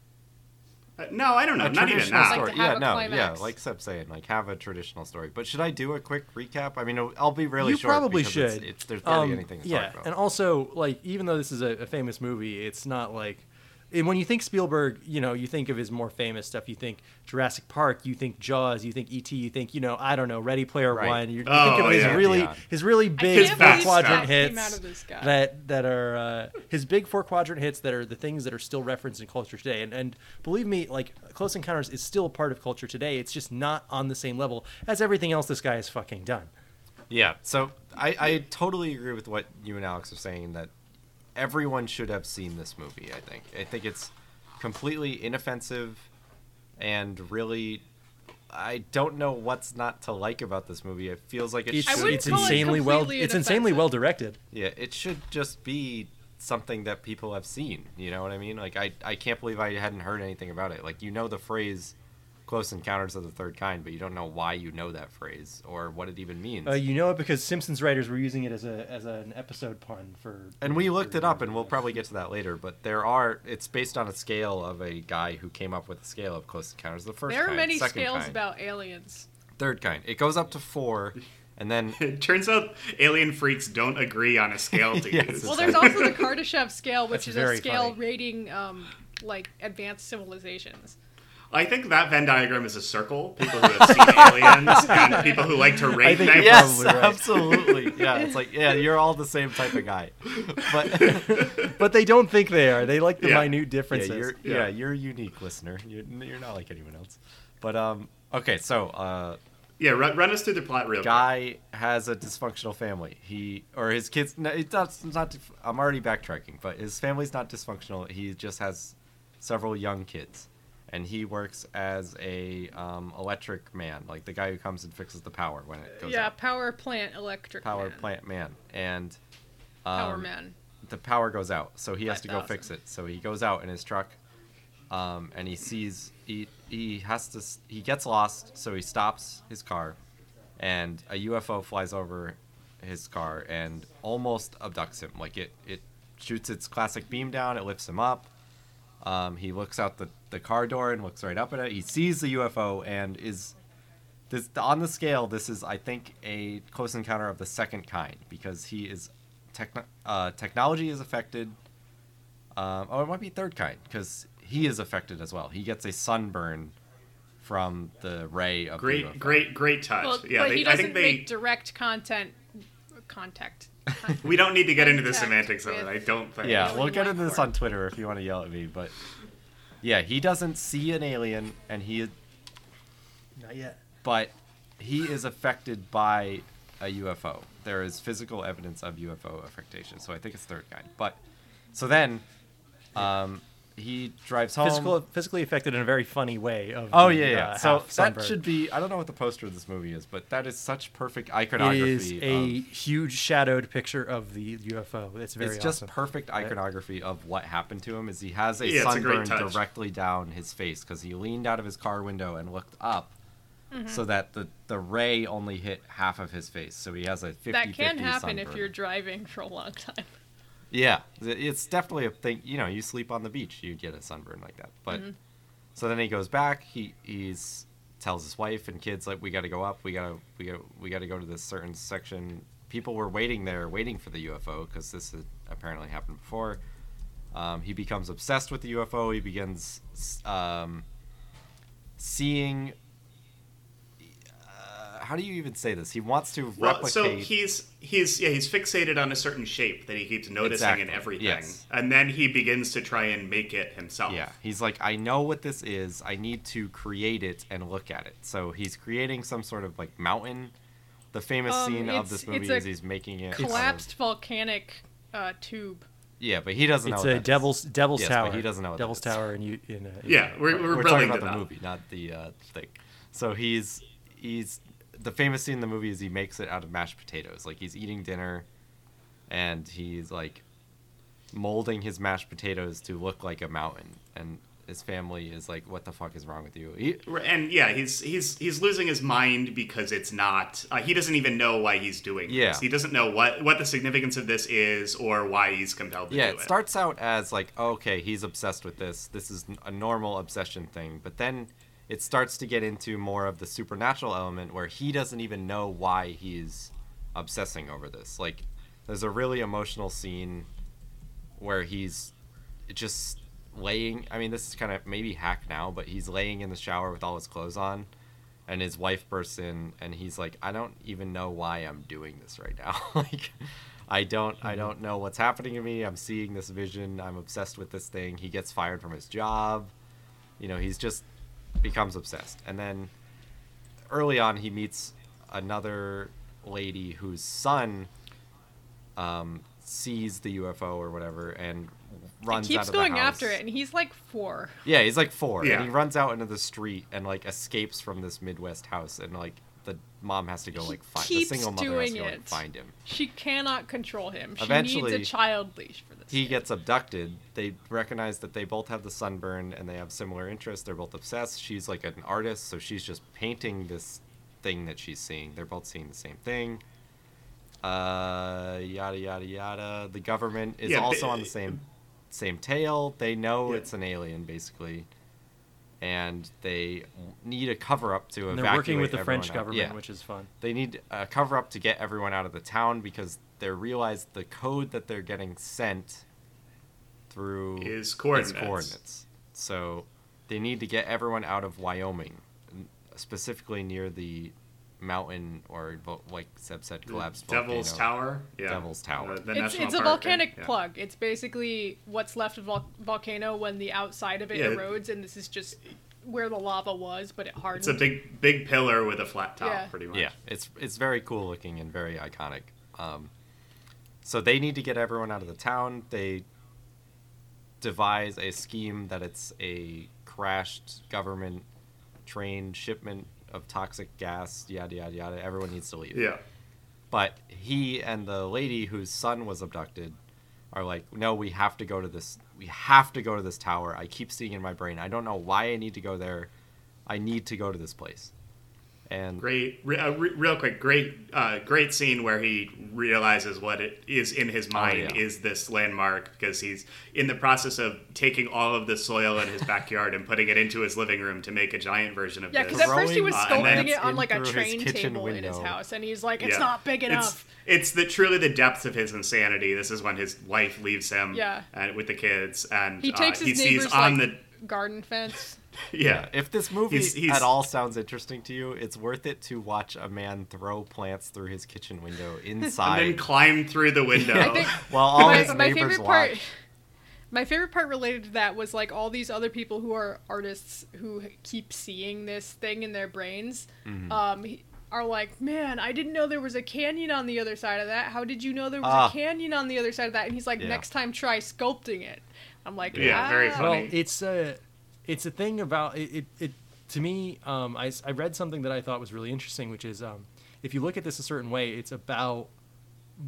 Uh, no, I don't know. a Not even traditional that. Like story. to have yeah, a no, yeah, like Seb's saying, like have a traditional story. But should I do a quick recap? I mean, I'll be really you short. probably because it's- should. It's, there's barely Um, anything to yeah, talk about. and also like even though this is a, a famous movie, it's not like and when you think Spielberg, you know, you think of his more famous stuff. You think Jurassic Park, you think Jaws, you think E.T., you think you know, I don't know, Ready Player Right. One. You, you Oh, think of his yeah. really Yeah. his really big four quadrant that hits came out of this guy. that that are uh, his big four quadrant hits that are the things that are still referenced in culture today. And and believe me, like Close Encounters is still a part of culture today. It's just not on the same level as everything else this guy has fucking done. Yeah, so I, I totally agree with what you and Alex are saying that everyone should have seen this movie. I think I think it's completely inoffensive and really I don't know what's not to like about this movie. It feels like it It's, should. it's call it insanely well it's insanely well directed. Yeah, it should just be something that people have seen. You know what I mean? Like I I can't believe I hadn't heard anything about it. Like you know the phrase "close encounters of the third kind," but you don't know why you know that phrase or what it even means. Uh, you know it because Simpsons writers were using it as a as an episode pun for. And we looked for- it up, and we'll probably get to that later. But there are. It's based on a scale of a guy who came up with a scale of close encounters. of The first There are many second scales kind, about aliens. third kind. It goes up to four, and then It turns out alien freaks don't agree on a scale to Yes. use. Well, there's also the Kardashev scale, which That's is a scale funny. rating um, like advanced civilizations. I think that Venn diagram is a circle. People who have seen aliens and people who like to rate think them. yes, right. absolutely. Yeah, it's like yeah, you're all the same type of guy. But But they don't think they are. They like the Yeah. minute yeah, differences. you're Yeah. yeah, you're a unique listener. You're, you're not like anyone else. But um, okay, so uh, Yeah, run, run us through the plot real quick. guy has a dysfunctional family. He or his kids. No, it's not. It's not. I'm already backtracking, but his family's not dysfunctional. He just has several young kids, and he works as a um, electric man, like the guy who comes and fixes the power when it goes out. yeah, out. power plant electric. Power man. plant man, and Power um, man. the power goes out, so he has to go 5000. fix it. So he goes out in his truck, um, and he sees he he has to he gets lost, so he stops his car, and a UFO flies over his car and almost abducts him. Like it it shoots its classic beam down, it lifts him up. Um, he looks out the, the car door and looks right up at it. He sees the UFO and is this on the scale. This is, I think, a close encounter of the second kind because he is techno- uh, technology is affected. Um, oh, it might be third kind because he is affected as well. He gets a sunburn from the ray of the Great, UFO. great, great touch. Well, yeah, but they, he I doesn't think they. make direct content contact. we don't need to get into the semantics of it. I don't think. Yeah, we'll get into this on Twitter if you want to yell at me. But yeah, he doesn't see an alien, and he Not yet. but he is affected by a UFO. There is physical evidence of UFO affectation, so I think it's third kind. But so then, um, he drives home. Physical, physically affected in a very funny way. Of Oh the, yeah, yeah. uh, so half that should be. I don't know what the poster of this movie is, but that is such perfect iconography. is a of- huge shadowed picture of the UFO. It's very it's just awesome. perfect iconography of what happened to him. Is he has a Yeah, it's a sunburn directly down his face because he leaned out of his car window and looked up, so that the the ray only hit half of his face. So he has a 50 That can happen if you're driving for a long time. Yeah, it's definitely a thing. You know, you sleep on the beach, you get a sunburn like that. But so then he goes back. He he's tells his wife and kids like, we got to go up. We got to we got we got to go to this certain section. People were waiting there, waiting for the UFO because this had apparently happened before. Um, he becomes obsessed with the UFO. He begins um, seeing. How do you even say this? He wants to Well, replicate. so he's he's yeah he's fixated on a certain shape that he keeps noticing in everything, yes. and then he begins to try and make it himself. Yeah, he's like, I know what this is. I need to create it and look at it. So he's creating some sort of like mountain. The famous Um, scene of this movie is he's making it. out of- Collapsed volcanic uh, tube. yeah, but he doesn't It's know. what a that is. Devil's Devil's Yes, but Tower. he doesn't know what Devil's is. Tower, and you in uh, yeah, we're, we're, We're, talking about the that. movie, not the uh, thing. So he's he's the famous scene in the movie is he makes it out of mashed potatoes. Like he's eating dinner, and he's like molding his mashed potatoes to look like a mountain, and his family is like, "What the fuck is wrong with you?" He, and yeah, he's he's he's losing his mind because it's not. Uh, he doesn't even know why he's doing Yeah. this. He doesn't know what what the significance of this is or why he's compelled to yeah, do it It starts out as like, okay, he's obsessed with this. This is a normal obsession thing, but then it starts to get into more of the supernatural element where he doesn't even know why he's obsessing over this. Like, there's a really emotional scene where he's just laying. I mean, this is kind of maybe hack now, but he's laying in the shower with all his clothes on, and his wife bursts in, and he's like, "I don't even know why I'm doing this right now. like, I don't, I mm-hmm. don't know what's happening to me. I'm seeing this vision. I'm obsessed with this thing. He gets fired from his job. You know, he's just becomes obsessed, and then early on, he meets another lady whose son um, sees the UFO or whatever and runs He out keeps of the going house. after it, and he's like four. Yeah, he's like four, Yeah. and he runs out into the street and like escapes from this Midwest house, and like the mom has to go like find the single mother has to go like, find him. She cannot control him. She Eventually, needs a child leash for this. He kid. gets abducted. They recognize that they both have the sunburn and they have similar interests. They're both obsessed. She's like an artist, so she's just painting this thing that she's seeing. They're both seeing the same thing. Uh, yada yada yada. The government is Yeah, also ba- on the same same tail. They know Yeah. it's an alien, basically, and they need a cover up to And evacuate. they're working with the French out. government, Yeah. which is fun. They need a cover up to get everyone out of the town because they realize the code that they're getting sent through Is coordinates. coordinates. So they need to get everyone out of Wyoming, specifically near the mountain or vo- like Seb said, collapsed Devil's volcano. Tower. Yeah. Devil's Tower. The- the It's, it's a park, volcanic yeah. plug. It's basically what's left of vol- volcano when the outside of it Yeah. erodes, and this is just where the lava was, but it hardened. It's a big big pillar with a flat top, Yeah. pretty much. Yeah, it's it's very cool looking and very iconic. Um, so they need to get everyone out of the town. They devise a scheme that it's a crashed government train shipment of toxic gas. Yada yada yada. Everyone needs to leave. Yeah. But he and the lady whose son was abducted are like, no, we have to go to this. We have to go to this tower. I keep seeing in my brain. I don't know why I need to go there. I need to go to this place. And Great, re- uh, re- real quick, great, uh, great scene where he realizes what it is in his mind Oh, yeah. is this landmark because he's in the process of taking all of the soil in his backyard and putting it into his living room to make a giant version of yeah, this. Yeah, because at first he was Uh, sculpting it on like a train kitchen table in his house, and he's like, "It's Yeah. not big enough." It's, the truly the depth of his insanity. This is when his wife leaves him, Yeah. and with the kids, and He uh, takes his he sees neighbor's on like, garden fence. yeah. if this movie He's- he's- at all sounds interesting to you, it's worth it to watch a man throw plants through his kitchen window inside. and then climb through the window. I think while all my, his my neighbors favorite part. My favorite part related to that was like all these other people who are artists who keep seeing this thing in their brains. Mm-hmm. Um, he- are like, man, I didn't know there was a canyon on the other side of that. How did you know there was Ah. a canyon on the other side of that? And he's like, Yeah. next time try sculpting it. I'm like, Yeah, very "Ah." funny. Well, it's a it's a thing about it. It, it to me, um, I, s- I read something that I thought was really interesting, which is um, if you look at this a certain way, it's about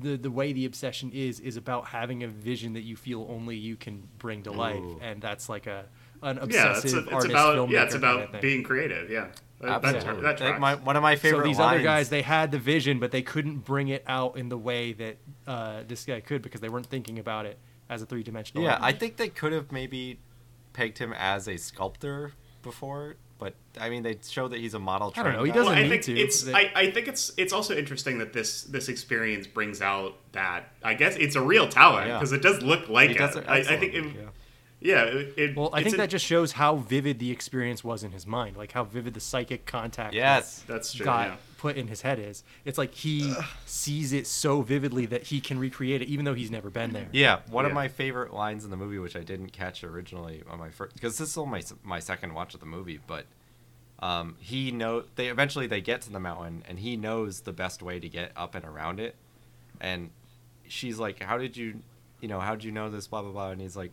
the the way the obsession is is about having a vision that you feel only you can bring to life, Ooh. and that's like a an yeah, it's, obsessive a, it's artist about filmmaker yeah, it's kind of about being creative. Yeah, That- that, Absolutely. that That- tracks. my- one of my favorite so these lines. other guys, they had the vision, but they couldn't bring it out in the way that uh, this guy could because they weren't thinking about it as a three dimensional. yeah, I think they could have maybe pegged him as a sculptor before, but I mean, they show that he's a model. I don't know, he guy. doesn't well, I need think to. it's They- I, I think it's it's also interesting that this this experience brings out that I guess it's a real talent Yeah. because it does look like it. does it I, I think it, yeah. yeah. it, it- Well, I think an- that just shows how vivid the experience was in his mind, like how vivid the psychic contact Yes. that's true. got yeah. Put in his head is. It's like he sees it so vividly that he can recreate it, even though he's never been there. Yeah, one of my favorite lines in the movie, which I didn't catch originally on my first, because this is only my my second watch of the movie, but um, he know they eventually they get to the mountain, and he knows the best way to get up and around it, and she's like, "How did you, you know, how did you know this?" Blah blah blah, and he's like.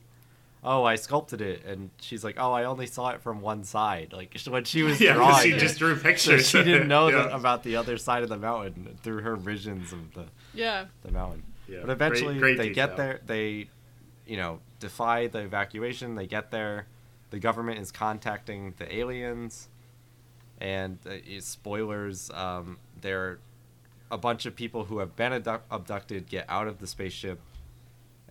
Oh, I sculpted it, and she's like, "Oh, I only saw it from one side." Like when she was Yeah, 'cause drawing, she it. just drew so pictures. she didn't know Yeah. that, about the other side of the mountain through her visions of the Yeah. the mountain. Yeah, But eventually great- great they get there. They, you know, defy the evacuation. They get there. the government is contacting the aliens, and uh, spoilers. Um, they're a bunch of people who have been abduct- abducted get out of the spaceship,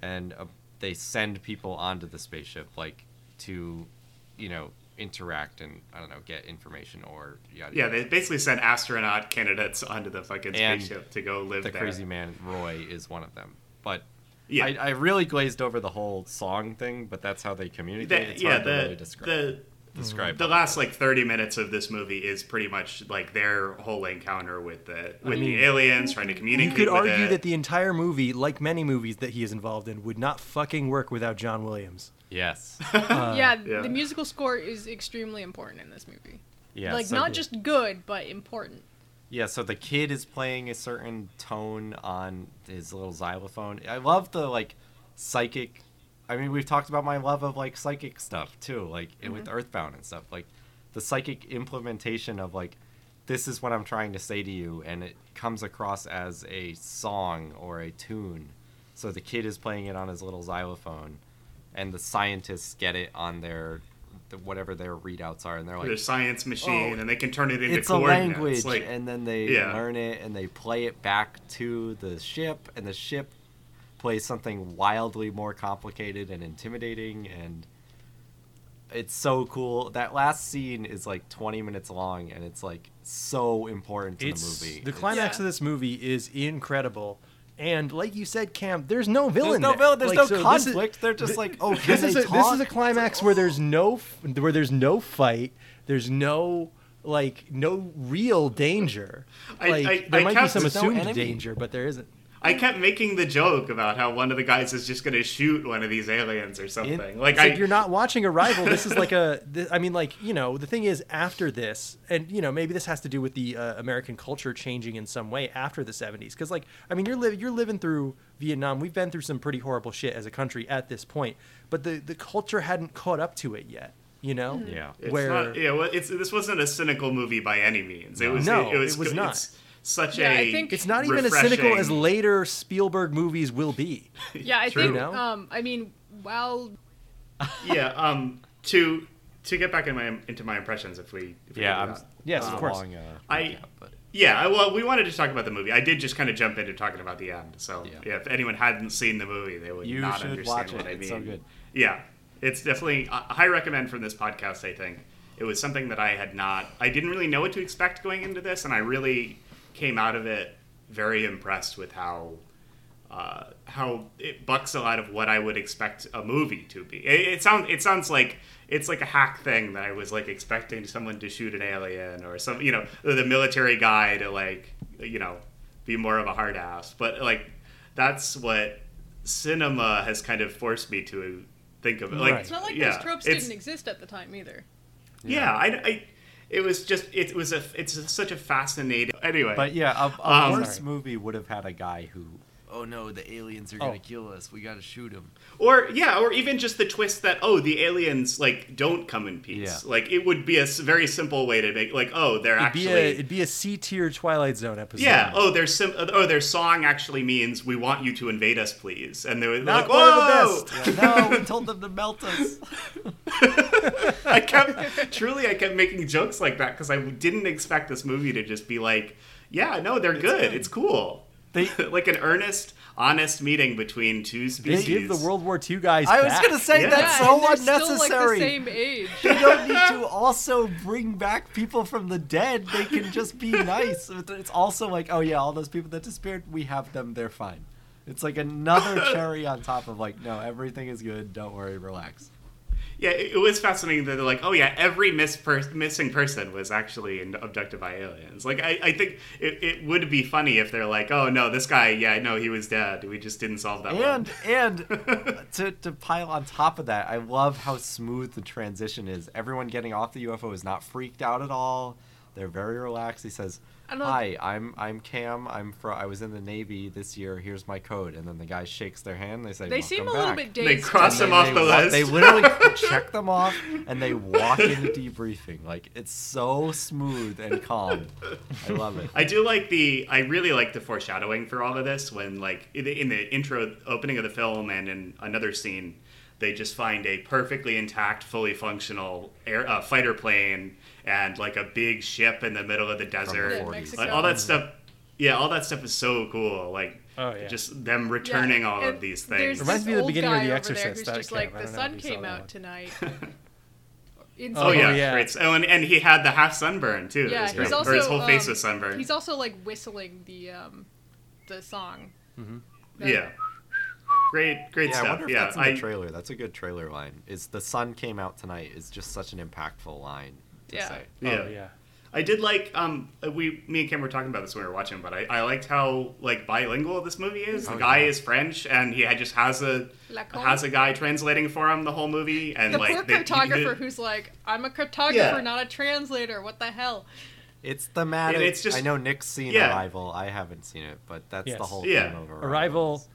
and uh, they send people onto the spaceship, like to, you know, interact and I don't know, get information or yada. Yeah, they basically send astronaut candidates onto the fucking And spaceship to go live the there. crazy man Roy is one of them, but. Yeah. I, I really glazed over the whole song thing, but that's how they communicate. The- it's yeah, hard to the really describe. the describe the last like 30 minutes of this movie is pretty much like their whole encounter with the with mean, the aliens trying to communicate. You could with argue it. that the entire movie, like many movies that he is involved in, would not fucking work without John Williams. Yes. Uh, yeah, yeah. the musical score is extremely important in this movie. Yeah. like so not the- just good, but important. Yeah, so the kid is playing a certain tone on his little xylophone. I love the like psychic. I mean, we've talked about my love of like psychic stuff too, like with mm-hmm. Earthbound and stuff. Like the psychic implementation of like this is what I'm trying to say to you, and it comes across as a song or a tune. So the kid is playing it on his little xylophone, and the scientists get it on their the, whatever their readouts are, and they're like, their science machine Oh, and they can turn it into it's a language like, and then they Yeah. learn it and they play it back to the ship and the ship plays something wildly more complicated and intimidating and it's so cool that last scene is like 20 minutes long and it's like so important to It's the movie the climax Yeah. of this movie is incredible, and like you said, Cam, there's no villain. there's no there. villain there's Like, no so this is- conflict they're just thi- like oh can this is they a, this is a talk? climax where there's no where there's no fight, there's no like no real danger. I- Like I- there I might be some There's no assumed danger, but there isn't. I kept making the joke about how one of the guys is just going to shoot one of these aliens or something. like It's I, like you're not watching Arrival. This is like a. Th- I mean, like you know, the thing is after this, and you know, maybe this has to do with the uh, American culture changing in some way after the '70s. Because like, I mean, you're living you're living through Vietnam. We've been through some pretty horrible shit as a country at this point, but the the culture hadn't caught up to it yet. You know. yeah It's where not, yeah, well, it's this wasn't a cynical movie by any means. It was No, it, was it was not. It's such Yeah, a I think- it's not even as cynical as later Spielberg movies will be. Yeah, I True. think. You? Um, I mean, while yeah. Um. To to get back in my into my impressions, if we if yeah do I'm that. Yes, of course. long, uh, I- but Yeah, well, we wanted to talk about the movie. I did just kind of jump into talking about the end. So, Yeah. yeah, if anyone hadn't seen the movie, they would You not should understand watch what it. I mean. It's so good. Yeah, it's definitely a high recommend from this podcast. I think it was something that I had not. I didn't really know what to expect going into this, and I really came out of it very impressed with how. Uh, how it bucks a lot of what I would expect a movie to be. It, it sounds it sounds like it's like a hack thing that I was like expecting someone to shoot an alien or some you know the military guy to like you know be more of a hard ass. But like that's what cinema has kind of forced me to think of it. Like Right. it's not like yeah, those tropes didn't exist at the time either. Yeah, I, I it was just it was a it's such a fascinating anyway. But yeah, a, a Um, worse Sorry. movie would have had a guy who, oh no, the aliens are Oh. gonna kill us. We gotta shoot them. Or yeah, or even just the twist that oh the aliens like don't come in peace. Yeah. Like it would be a very simple way to make like oh they're It'd actually be a it'd be a C tier Twilight Zone episode. yeah oh their sim- oh their song actually means we want you to invade us please and they were Not like one of the whoa best. no, we told them to melt us. I kept truly I kept making jokes like that because I didn't expect this movie to just be like yeah no they're good. it's cool They- like an earnest honest meeting between two species. They species give the World War II guys. I was gonna say Yeah. that's yeah, so and they're still like the unnecessary. same age. they don't need to also bring back people from the dead. They can just be nice. It's also like, oh yeah, all those people that disappeared, we have them. They're fine. It's like another cherry on top of like, no, everything is good. Don't worry, relax. Yeah, it, was fascinating that they're like, oh yeah, every miss per- missing person was actually abducted by aliens. Like, I, I think it, it would be funny if they're like, oh no, this guy, yeah, no, he was dead. We just didn't solve that And one. and to to pile on top of that, I love how smooth the transition is. Everyone getting off the UFO is not freaked out at all. They're very relaxed. He says, I don't know. "Hi, I'm I'm Cam. I'm fro- I was in the Navy this year. Here's my code." And then the guy shakes their hand. They say, They seem a "Welcome little back." bit They cross them then off the wa- list. They literally check them off and they walk into debriefing. Like it's so smooth and calm. I love it. I do like the. I really like the foreshadowing for all of this when, like, in the, in the intro opening of the film and in another scene, they just find a perfectly intact, fully functional air uh, fighter plane and like a big ship in the middle of the desert. Yeah, 40s. Mexico. Like, all that stuff. Yeah, all that stuff is so cool. Like, Oh, yeah. just them returning all of these there's things. Reminds me of the beginning of The over there Exorcist, who's that just like the know sun if you saw came out tonight. Oh Insane. yeah, yeah. great. Oh, and, and he had the half sunburn too. Yeah, he's also or his whole face um, was sunburned. He's also like whistling the um, the song. The- yeah, great, great Yeah, I wonder if yeah, that's in I, the trailer. That's a good trailer line. Is the sun came out tonight is just such an impactful line to Yeah. say. yeah. Oh, yeah. I did like um we me and Kim were talking about this when we were watching, but I, I liked how like bilingual this movie is. The Oh, guy yeah. is French and he had, just has a Lacombe? has a guy translating for him the whole movie and The like poor they- he cartographer did- who's like, I'm a cartographer, Yeah. not a translator. What the hell? It's thematic. And it's just- I know Nick's seen Yeah. Arrival. I haven't seen it, but that's Yes. the whole Yeah. theme of Arrival. Arrival.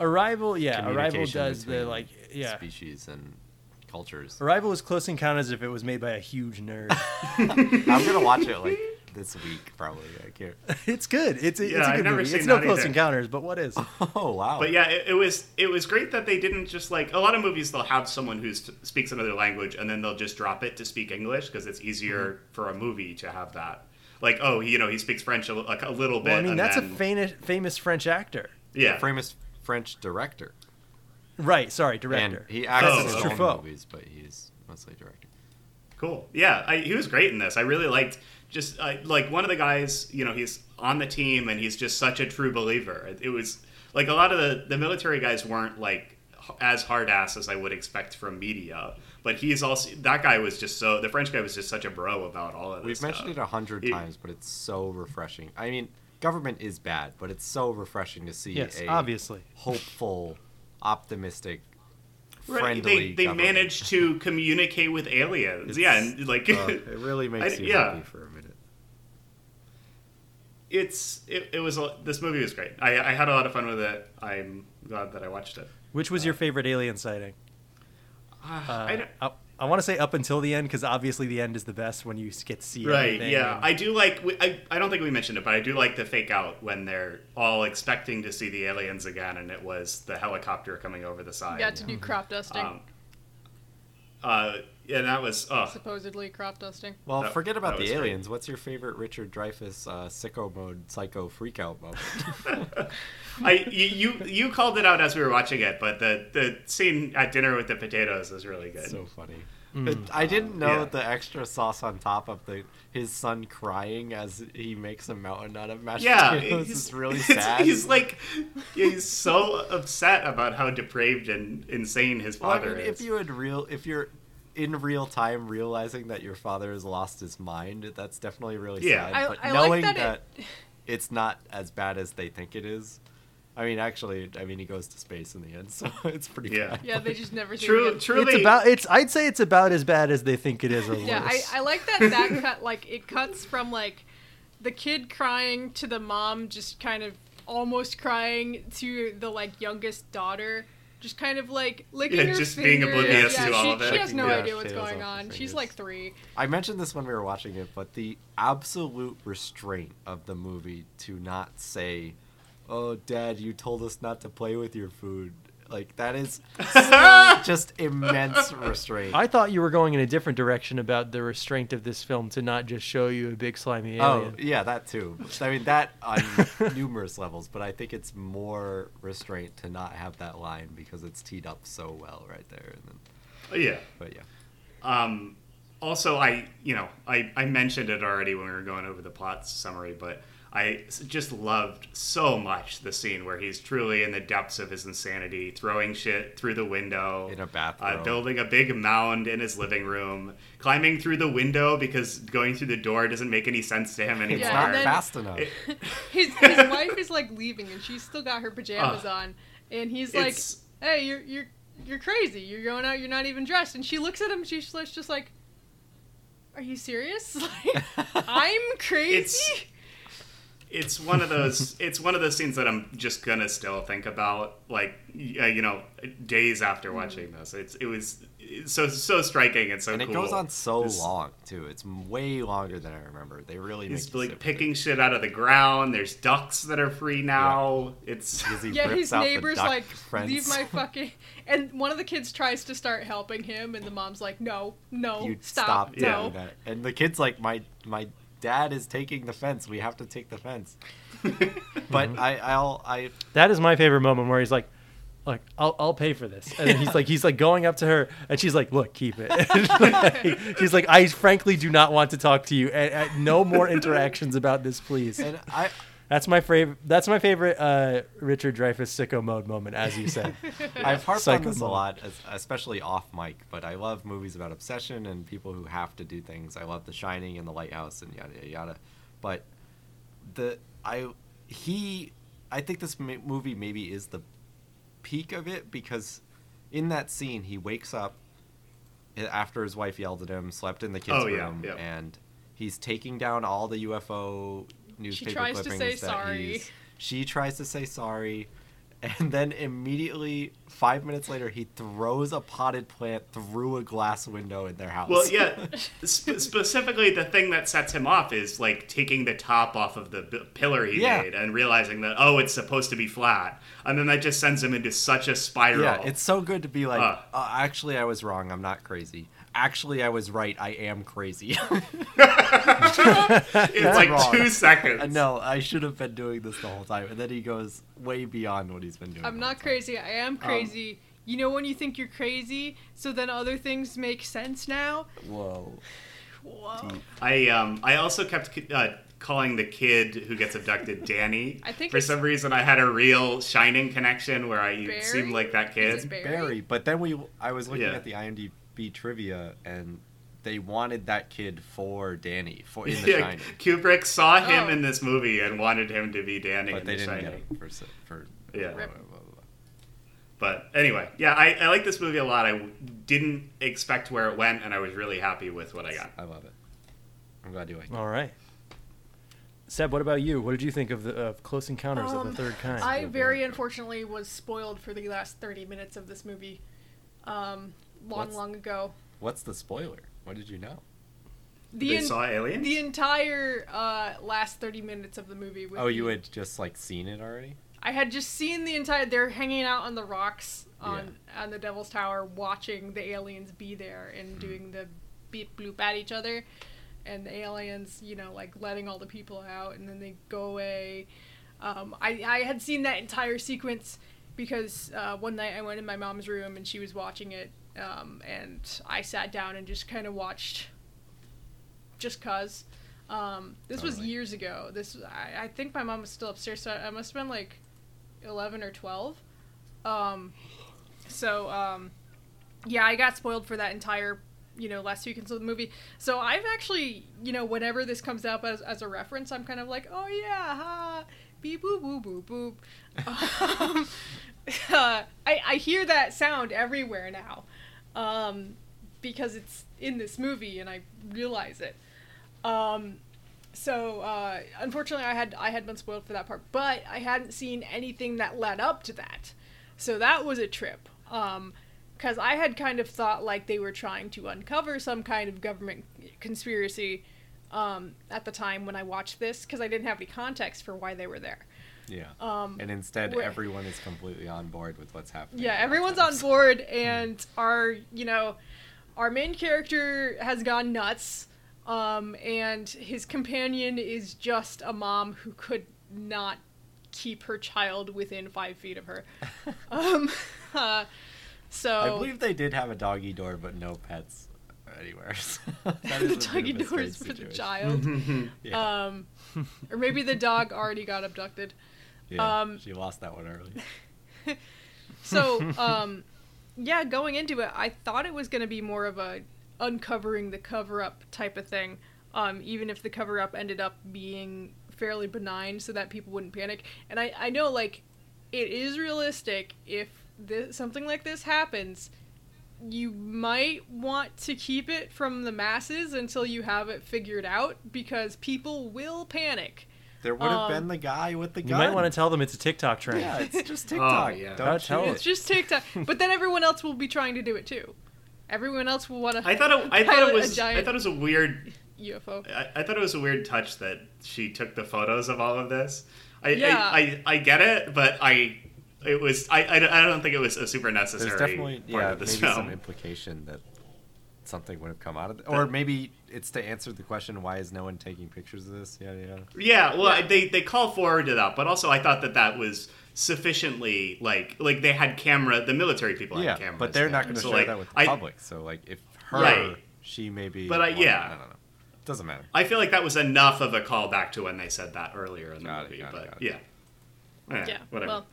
Arrival, yeah. Arrival does the like, yeah. species and cultures. Arrival was Close Encounters if it was made by a huge nerd. I'm gonna watch it like this week probably. I can't. it's good. It's a, Yeah, it's a I've good never movie. seen It's no Close either. Encounters, but what is? Oh wow. But yeah, it, it was it was great that they didn't just like a lot of movies. They'll have someone who speaks another language and then they'll just drop it to speak English because it's easier Mm-hmm. for a movie to have that. Like, oh, you know, he speaks French a, like a little bit. Well, I mean, and that's then, a famous famous French actor. yeah. famous French director. Right. Sorry, director. And he acts Oh, in his okay. own Truffaut. movies, but he's mostly director. Cool. Yeah, I, he was great in this. I really liked just uh, like one of the guys. You know, he's on the team and he's just such a true believer. It, it was like a lot of the the military guys weren't like as hard ass as I would expect from media. But he's also that guy was just so the French guy was just such a bro about all of this. We've mentioned it a hundred times, but it's so refreshing. I mean, government is bad, but it's so refreshing to see yes, a obviously. hopeful, optimistic, Right, friendly. they they government. managed to communicate with aliens. It's- yeah, and like Uh, it really makes I- you yeah. happy for a minute. it's it, it was a, this movie was great. I, I had a lot of fun with it. I'm glad that I watched it. Which was your favorite alien sighting? Uh, Uh, I don't, I, I want to say up until the end because obviously the end is the best when you get to see Right. everything Yeah. I do like. I, I don't think we mentioned it, but I do like the fake out when they're all expecting to see the aliens again, and it was the helicopter coming over the side. Got to do crop dusting. Um, uh, yeah, that was. Supposedly crop dusting. Well, That- forget about the was great. aliens. What's your favorite Richard Dreyfuss uh, sicko mode psycho freakout moment? I you, you you called it out as we were watching it, but the the scene at dinner with the potatoes is really good. so funny. It- I didn't know Yeah. the extra sauce on top of the his son crying as he makes a mountain out of mashed yeah, potatoes he's is really sad. He's like, he's so upset about how depraved and insane his Well, I father mean, is. if you had real, if you're in real time realizing that your father has lost his mind, that's definitely really Yeah. sad. I- but I like knowing that that, it- it's not as bad as they think it is. I mean, actually, I mean, he goes to space in the end, so it's pretty Yeah. bad. Yeah, they just never see True, him again. truly, It's about. It's. I'd say it's about as bad as they think it is, or Yeah, I. I like that that cut like it cuts from like the kid crying to the mom just kind of almost crying to the like youngest daughter just kind of like licking Yeah, her just being oblivious yeah, to she, all of it. she has no Yeah, idea what's going on. She's like three. I mentioned this when we were watching it, but the absolute restraint of the movie to not say, "Oh, Dad, you told us not to play with your food," like that is just immense restraint. I thought you were going in a different direction about the restraint of this film to not just show you a big slimy alien. Oh yeah, that too. I mean that on numerous levels, but I think it's more restraint to not have that line because it's teed up so well right there. And then, yeah. but yeah, Um, also, I you know I, I mentioned it already when we were going over the plot summary, but I s- just loved so much the scene where he's truly in the depths of his insanity, throwing shit through the window, In a uh, building a big mound in his living room, climbing through the window because going through the door doesn't make any sense to him anymore. it's Yeah, not fast enough. His his wife is like leaving and she's still got her pajamas Ugh. on and he's like, "Hey, you're you're you're crazy. You're going out. You're not even dressed." And she looks at him. She's just just like, "Are you serious? Like, I'm crazy." It's- it's one of those it's one of those scenes that I'm just gonna still think about like uh, you know days after watching this. It's it was it's so so striking and so and it cool. goes on so This- long too. It's way longer than I remember. They really make He's you like sit with picking shit out of the ground. There's ducks that are free now. It's he yeah, rips his neighbor's like, fence. leave my fucking. And one of the kids tries to start helping him, and the mom's like, no, no, you stop, stop no. doing. And the kid's like, my my dad is taking the fence. We have to take the fence. but I I'll I That is my favorite moment where he's like, "Like, I'll, I'll pay for this," and then he's like, he's like going up to her, and she's like, "Look, keep it." Like, she's like, "I frankly do not want to talk to you, and, and no more interactions about this, please." and I That's my favorite. That's my favorite uh, Richard Dreyfuss sicko mode moment, as you said. I've harped on Psycho this a lot, especially off mic. But I love movies about obsession and people who have to do things. I love The Shining and The Lighthouse and yada yada yada. But the I he I think this ma- movie maybe is the peak of it because in that scene he wakes up eh, after his wife yelled at him, slept in the kids' Oh, yeah, yeah. and he's taking down all the UFO newspaper tries to say that sorry. he's she tries to say sorry, and then immediately, five minutes later, he throws a potted plant through a glass window in their house. well, yeah. Sp- specifically, the thing that sets him off is like taking the top off of the b- pillar he Yeah. made and realizing that oh, it's supposed to be flat, and then that just sends him into such a spiral. Yeah, it's so good to be like, Uh. uh, actually, I was wrong. I'm not crazy. Actually, I was right. I am crazy. it's like wrong. two seconds. No, I should have been doing this the whole time. And then he goes way beyond what he's been doing. I'm not crazy. I am crazy. you know when you think you're crazy, so then other things make sense now. Whoa. Whoa. I um I also kept uh, calling the kid who gets abducted Danny. I think for some reason I had a real Shining connection where I Barry? seemed like that kid. Barry? Barry. But then we, I was looking Yeah. at the IMDb trivia, and they wanted that kid for Danny for in The Yeah, Shining, Kubrick saw him Oh. in this movie and wanted him to be Danny but in they The didn't Shining. get him for for. Yeah. blah, blah, blah, blah. But anyway, yeah, I, I like this movie a lot. I didn't expect where it went, and I was really happy with what I got. I love it. I'm glad you like it. All right. Seb, what about you? What did you think of the of Close Encounters of Um, the Third Kind? I very unfortunately was spoiled for the last 30 minutes of this movie. Um, long, What's- long ago. What's the spoiler? What did you know? The they en- saw aliens. the entire uh, last 30 minutes of the movie. With Oh, you the- had just like seen it already? I had just seen the entire. They're hanging out on the rocks on on the Devil's Tower, watching the aliens be there Hmm. and doing the beep bloop at each other, and the aliens, you know, like letting all the people out, and then they go away. Um, I I had seen that entire sequence because uh, one night I went in my mom's room and she was watching it, um, and I sat down and just kind of watched, just cause. Um, this was years ago. This I, I think my mom was still upstairs, so I must have been like eleven or twelve. Um, so um, yeah, I got spoiled for that entire you know last the movie. So I've actually you know whenever this comes up as, as a reference, I'm kind of like, oh yeah, ha, beep boop boop boop boop. um, uh, I I hear that sound everywhere now, um, because it's in this movie and I realize it. Um, so uh, unfortunately, I had I had been spoiled for that part, but I hadn't seen anything that led up to that. So that was a trip. Um, because I had kind of thought like they were trying to uncover some kind of government conspiracy um, at the time when I watched this, because I didn't have any context for why they were there. Yeah. Um, and instead, everyone is completely on board with what's happening. Yeah, everyone's on board, and our you know, our main character has gone nuts, um, and his companion is just a mom who could not keep her child within five feet of her. um, uh, so I believe they did have a doggy door, but no pets anywhere. That is a the bit doggy door is strange for the child. Yeah. Um, or maybe the dog already got abducted. Yeah, um, she lost that one early. So, um, yeah, going into it, I thought it was going to be more of a uncovering the cover up type of thing. Um, even if the cover up ended up being fairly benign, so that people wouldn't panic. And I, I know like it is realistic if this, something like this happens. You might want to keep it from the masses until you have it figured out because people will panic. There would have Um, been the guy with the You might want to tell them it's a TikTok trend. Yeah, it's just TikTok. Oh, yeah. Don't tell cheat it. it. It's just TikTok. but then everyone else will be trying to do it too. Everyone else will want to. I thought it, I thought it was I thought it was a weird UFO. I, I thought it was a weird touch that she took the photos of all of this. I Yeah. I, I, I get it, but I it was I, I, I don't think it was a super necessary There's definitely part yeah of maybe this some implication that something would have come out of it, or maybe it's to answer the question why is no one taking pictures of this? Yeah, yeah. Yeah, well, they they call forward to that, but also I thought that that was sufficiently like like they had camera, the military people had Yeah, cameras, but they're not going to So, share like, that with the I, public. So like if her, Right. she may be. But I- well, yeah. I don't know. Doesn't matter. I feel like that was enough of a callback to when they said that earlier in the Got it, movie. got it, but got it. yeah, Eh, Yeah. whatever. Well,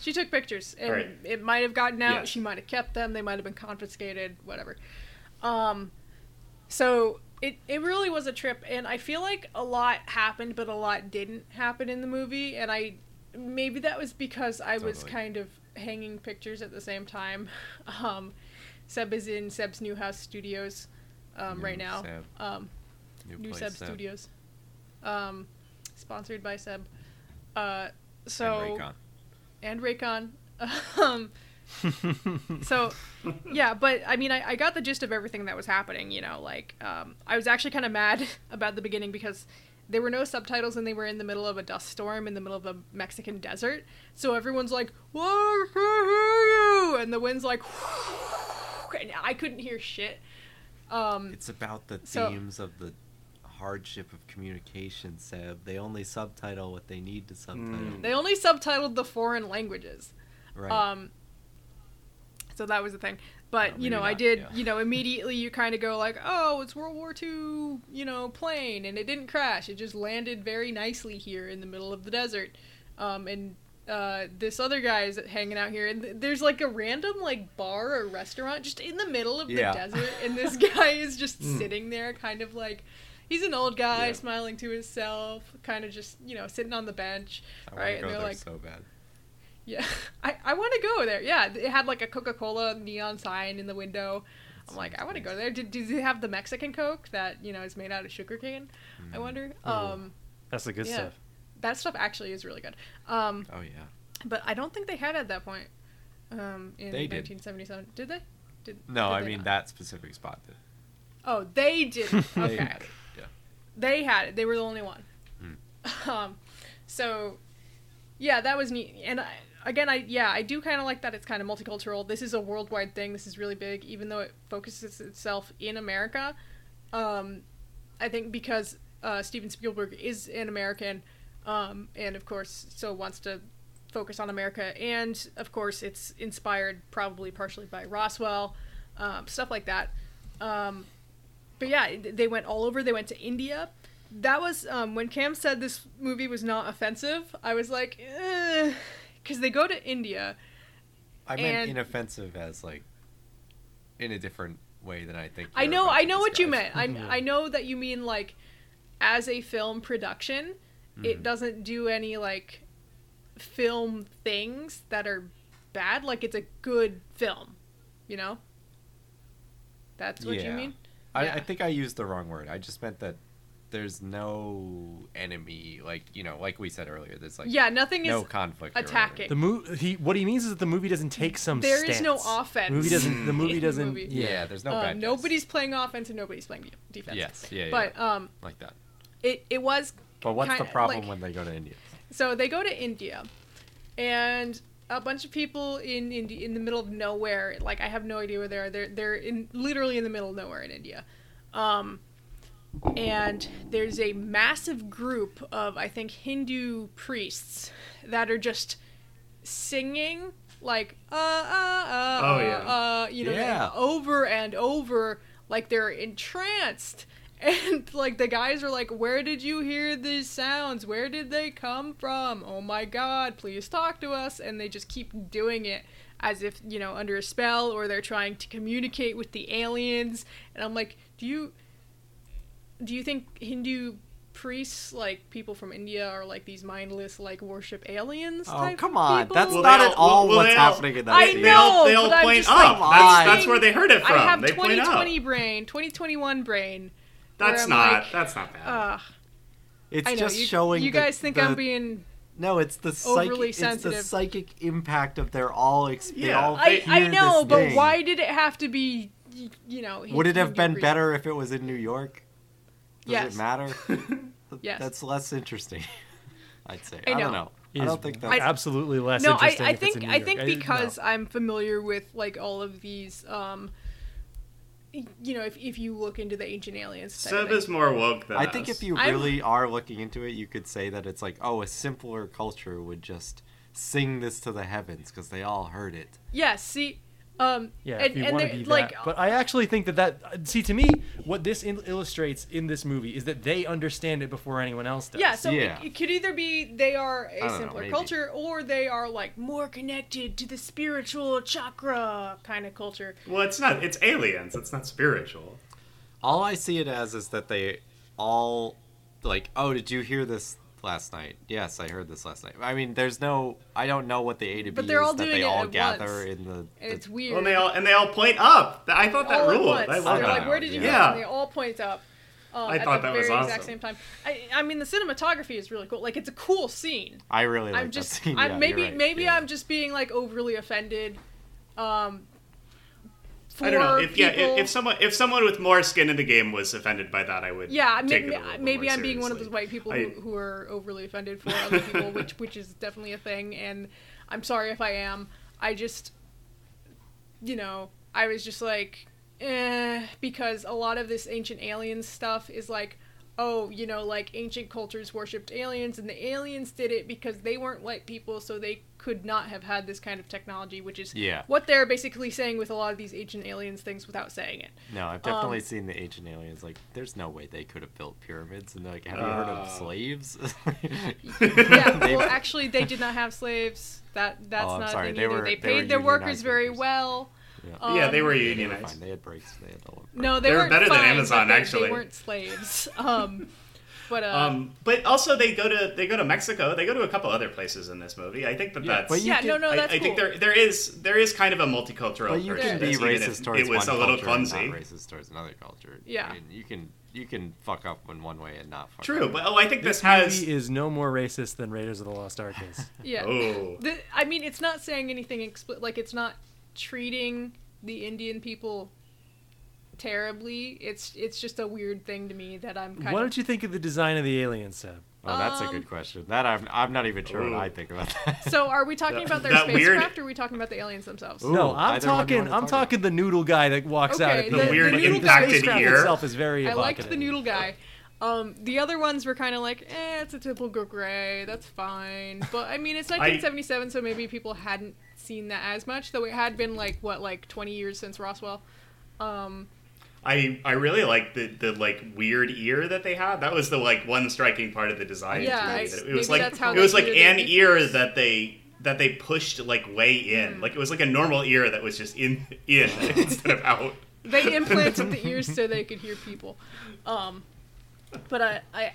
she took pictures, and Right. it might have gotten out. Yeah. She might have kept them. They might have been confiscated. Whatever. Um, so it it really was a trip, and I feel like a lot happened, but a lot didn't happen in the movie, and I maybe that was because I was kind of hanging pictures at the same time. Um, Seb is in Seb's new house studios um, New right now. Seb. Um, New place, Seb Seb. Studios. Um, sponsored by Seb. Uh, so And Raycon. and Raycon. um, so yeah, but I mean, I, I got the gist of everything that was happening. You know, like um, I was actually kind of mad about the beginning because there were no subtitles and they were in the middle of a dust storm in the middle of a Mexican desert. So everyone's like, "What? I can't you!" And the wind's like, and I couldn't hear shit. Um, It's about the So- themes of the hardship of communication, Seb. They only subtitle what they need to subtitle. Mm. they only subtitled the foreign languages. Right. Um, so that was the thing. But Well, you know, maybe I did. yeah. You know, immediately you kind of go like, "Oh, it's World War II." You know, plane, and it didn't crash. It just landed very nicely here in the middle of the desert. Um, and uh, this other guy is hanging out here, and th- there's like a random like bar or restaurant just in the middle of the desert, and this guy is just sitting there, kind of like. He's an old guy, Yeah. smiling to himself, kind of just, you know, sitting on the bench, I right? and they're like, so bad. Yeah, I, I want to go there. Yeah, it had like a Coca Cola neon sign in the window. I'm like, I want to go there. Did, did they have the Mexican Coke that you know is made out of sugarcane? Mm. I wonder. Um, That's the good Yeah. stuff. that stuff actually is really good. Um, Oh yeah. but I don't think they had it at that point. Um, in They did. 1977, did they? Did No, did I they mean not? that specific spot did. Oh, they did. Okay. They had it. Yeah. they had it. They were the only one. Hmm. Um, so yeah, that was neat. And I, again, I yeah, I do kind of like that. It's kind of multicultural. This is a worldwide thing. This is really big, even though it focuses itself in America. Um, I think because uh, Steven Spielberg is an American, um, and of course, so wants to focus on America, and of course, it's inspired probably partially by Roswell, um, stuff like that. Um, but yeah, they went all over. They went to India. That was um, when Cam said this movie was not offensive. I was like, because they go to India. I meant And- inoffensive as like in a different way than I think. I know, I know what you meant. I I know that you mean like, as a film production, it Mhm. doesn't do any like, film things that are bad. Like it's a good film, you know. That's what you Yeah. mean. I, Yeah. I think I used the wrong word. I just meant that there's no enemy, like you know, like we said earlier. There's like yeah, nothing is no conflict. or attacking. The movie he what he means is that the movie doesn't take some. There is no offense The movie doesn't. The movie doesn't. movie. whatever. Yeah, there's no Um, nobody's playing offense and nobody's playing de- defense. Yes, yeah, yeah. But um, like that. it it was. But what's the kinda problem like- when they go to India? So they go to India, and a bunch of people in Indi- in the middle of nowhere. Like I have no idea where they are. They're they're in literally in the middle of nowhere in India. Um, and there's a massive group of I think Hindu priests that are just singing like uh uh uh Oh, uh, yeah. uh you know Yeah. over and over like they're entranced. And like the guys are like where did you hear these sounds? Where did they come from? Oh my god please talk to us. And they just keep doing it as if you know under a spell or they're trying to communicate with the aliens. And i'm like do you do you think hindu priests like people from india are like these mindless like worship aliens Oh type come on, people? that's Well, not they at all- all well, what's they all- happening in that I scene. They all, know, they all but I'm point just up. like, that's, that's where they heard it from. I have they point 2020 brain, 2021 brain. That's not. like, that's not bad. Ugh. It's know just you, showing. you the- guys think the- I'm being. No, it's the psychic. It's the psychic impact of their all. Ex- they Yeah. all I, I know, but thing. why did it have to be? You know. Would it have been Hindu better if it was in New York? Does Yes. it matter? Yes. That's less interesting. I'd say. I I, don't know. I don't think that's. I- absolutely less no, I, interesting. I if think I think because I'm familiar with like all of these. um you know, if, if you look into the ancient aliens, type Seb is more woke than I think if you I'm- really are looking into it, you could say that it's like, oh, a simpler culture would just sing this to the heavens because they all heard it. yeah, see, um, Yeah, and, if you want to they're- be like, that. But I actually think that that see to me what this in- illustrates in this movie is that they understand it before anyone else does. Yeah, so Yeah. It, it could either be they are a don't know, simpler culture, or they are like more connected to the spiritual chakra kind of culture. Well, it's not. It's aliens. It's not spiritual. All I see it as is that they all like, oh, did you hear this last night? Yes, I heard this last night. I mean, there's no, I don't know what the A to B But they're is all that doing they it all at gather once. in the. The- it's weird. Well, and they all and they all point up. I thought that all ruled. at once. I love They're that. like, where did you Yeah. go? And they all point up. Uh, I at thought the that was very exact awesome. same time. I, I mean, the cinematography is really cool. Like, it's a cool scene. I really like I'm just, that scene. I'm yeah, maybe, you're right. maybe yeah. I'm just being like overly offended. Um, for I don't know if yeah if, if someone if someone with more skin in the game was offended by that, I would Yeah, take maybe, maybe I'm being one of those white people I- who, who are overly offended for other people, which which is definitely a thing, and I'm sorry if I am. I just, you know, I was just like, eh, because a lot of this ancient aliens stuff is like, oh, you know, like ancient cultures worshipped aliens, and the aliens did it because they weren't white people, so they could not have had this kind of technology, which is Yeah. what they're basically saying with a lot of these ancient aliens things without saying it. No, I've definitely Um, seen the ancient aliens. Like, there's no way they could have built pyramids. And they're like, have you heard of Uh. slaves? yeah, well, actually, they did not have slaves. That that's Oh, not sorry, a thing they either. were- they they paid their workers very workers. well. Yeah. yeah, they were Um, They were unionized. fine. They had breaks. They had all. No, they, They were weren't better than Amazon, they, actually. They weren't slaves. Um, but uh, Um, but also they go to they go to Mexico. They go to a couple other places in this movie. I think that Yeah, that's. but you yeah, can- no, no, I, that's I cool. think there there is there is kind of a multicultural But you can be this, even if racist towards it was one a little culture and not racist towards another culture. Yeah. I mean, you can you can fuck up in one way and not fuck True, up. but oh, I think this, This has. movie is no more racist than Raiders of the Lost Ark is. yeah. Oh, The, I mean, it's not saying anything explicit. Like, it's not treating the Indian people terribly. It's it's just a weird thing to me that I'm kind of what of. did you think of the design of the aliens, Seb? Oh, that's a Um, good question. That I'm I'm not even sure Ooh. what I think about that. So, are we talking about their that weird- spacecraft, or are we talking about the aliens themselves? Ooh, no, I'm either one you talking. I'm talk talking the noodle guy that walks out. Okay, At the- the, the weird noodle impacted spacecraft ear. itself is very. I liked the noodle guy. Um, the other ones were kind of like, eh, it's a typical gray. That's fine. But I mean, it's 1977, so maybe people hadn't seen that as much. Though it had been like what, like 20 years since Roswell. Um, I I really like the the like weird ear that they had. That was the like one striking part of the design. Yeah, to me, I- that it was maybe like that's how it was like did it. an ear that they that they pushed like way in. Hmm. Like it was like a normal ear that was just in in instead of out. they implanted the ears so they could hear people. Um, but I, I,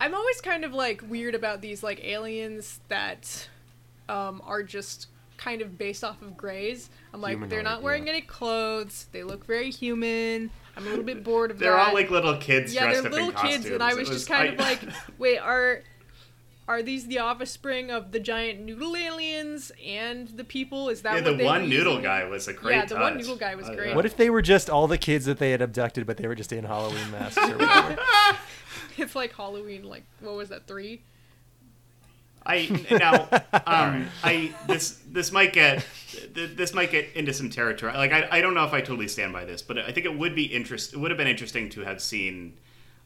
I'm always kind of like weird about these like aliens that um, are just kind of based off of grays. I'm like, they're not wearing yeah. any clothes. They look very human. I'm a little bit bored of them. They're that. all like little kids yeah, dressed they're up little in costumes. kids, and I It was, just kind I- of like, wait, are are these the offspring of the giant noodle aliens and the people? Is that yeah, what the they one were noodle using? guy was a great Yeah, the one noodle guy was Uh, great. yeah. What if they were just all the kids that they had abducted, but they were just in Halloween masks or whatever? It's like Halloween, like what was that three? I now um I this this might get this might get into some territory. Like I, I don't know if I totally stand by this, but I think it would be interest. It would have been interesting to have seen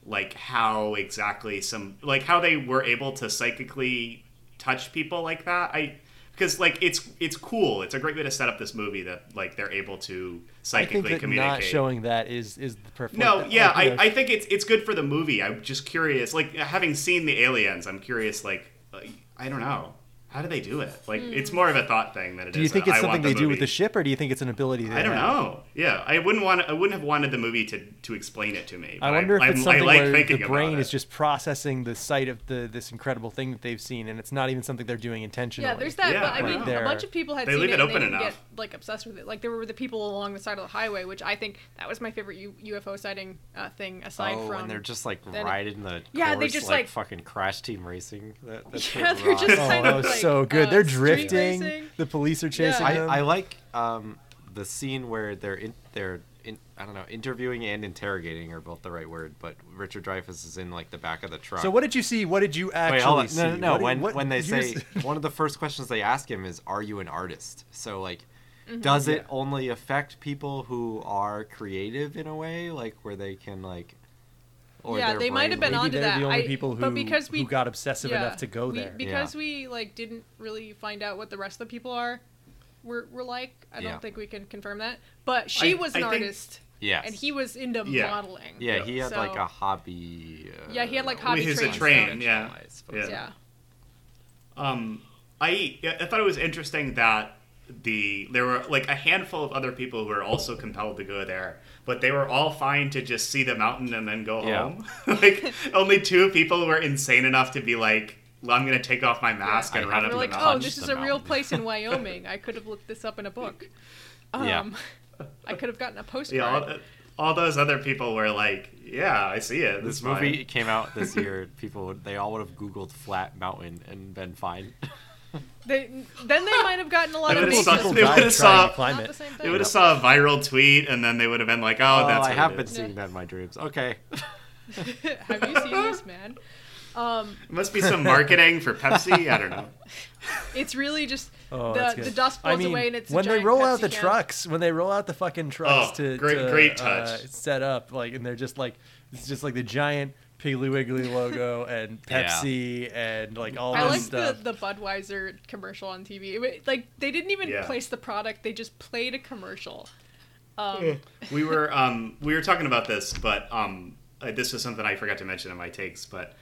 like how exactly some like how they were able to psychically touch people like that. I because like it's it's cool. It's a great way to set up this movie that like they're able to I psychically think that communicate. not showing that is is the perfect. No, like, yeah, you I, know, I think it's it's good for the movie. I'm just curious, like having seen the aliens, I'm curious, like, like I don't know, how do they do it? Like it's more of a thought thing than it is. Do you think a, it's something the they do with the ship, or do you think it's an ability? They I don't have? know. Yeah, I wouldn't want. I wouldn't have wanted the movie to to explain it to me. I wonder if I'm- it's something I like where the brain is just processing the sight of the this incredible thing that they've seen, and it's not even something they're doing intentionally. Yeah, there's that. Yeah, but I I mean, know. There. a bunch of people had They seen leave it, it and they didn't enough. get like obsessed with it. Like there were the people along the side of the highway, which I think that was my favorite U- UFO sighting uh, thing. Aside oh, from and they're just like riding the Yeah, they course just, like, like- fucking crash team racing. That, that Yeah, they're just Oh, kind of like, so good. uh, they're drifting. racing. The police are chasing Yeah. them. I, I like um, the scene where they're in, they're in, I don't know interviewing and interrogating are both the right word, but Richard Dreyfuss is in like the back of the truck. so what did you see? What did you actually Wait, see? No, no, no. What did- when what- when they say one of the first questions they ask him is, "Are you an artist?" So like, does it Yeah. only affect people who are creative in a way, like where they can like, or Yeah, their they might have been like- maybe onto they're that. the only I- people who, but because we who got obsessive yeah, enough to go we- there. because Yeah. we like didn't really find out what the rest of the people are. Were, were like I don't think we can confirm that, but she I- was I an think- artist, Yes. and he was into Yeah. modeling. Yeah, he had like So- a hobby. Uh, Yeah, he had, like, hobby He's a trains. train, yeah. I suppose. Yeah. yeah. Um, I I thought it was interesting that the there were like a handful of other people who were also compelled to go there, but they were all fine to just see the mountain and then go Yeah. home. like only two people were insane enough to be like, well, "I'm gonna take off my mask I and run haven't up We're the like, mountain." oh, this is a real place in Wyoming. I could have looked this up in a book. Um, Yeah. I could have gotten a postcard. yeah, all, all those other people were like, "Yeah, I see it. This It's movie came out this year. People, they all would have Googled flat mountain and been fine. They, then they might have gotten a lot They of would've saw- People they would've saw- to climb Not it. the They would have saw a viral tweet and then they would have been like, "Oh, Oh, that's I have been seeing that in my dreams. Okay. have you seen this, man? Um, It must be some marketing for Pepsi. I don't know. it's really just Oh, the, the dust I blows mean, away and it's a when they giant roll out the can. trucks, when they roll out the fucking trucks Oh, to, great- to, great uh, set up, like, and they're just like, it's just like the giant Piggly Wiggly logo and Yeah. Pepsi and like all I this like stuff. the, the Budweiser commercial on TV. It, like they didn't even Yeah. place the product; they just played a commercial. Um, we were um, we were talking about this, but um, uh, this was something I forgot to mention in my takes. But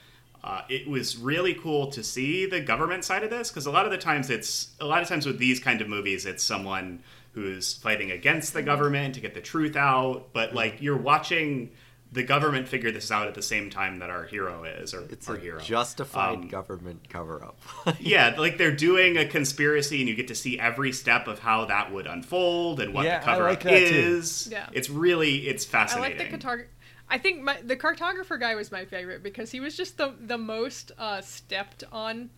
uh, it was really cool to see the government side of this because a lot of the times it's a lot of times with these kind of movies, it's someone who's fighting against the government to get the truth out. But like you're watching the government figure this out at the same time that our hero is, or It's our a hero. justified Um, government cover up. yeah, like they're doing a conspiracy, and you get to see every step of how that would unfold and what Yeah, the I cover like up that too. is. Yeah. it's really it's fascinating. I fascinating. like the cartographer. I think my, the cartographer guy was my favorite because he was just the the most uh, stepped on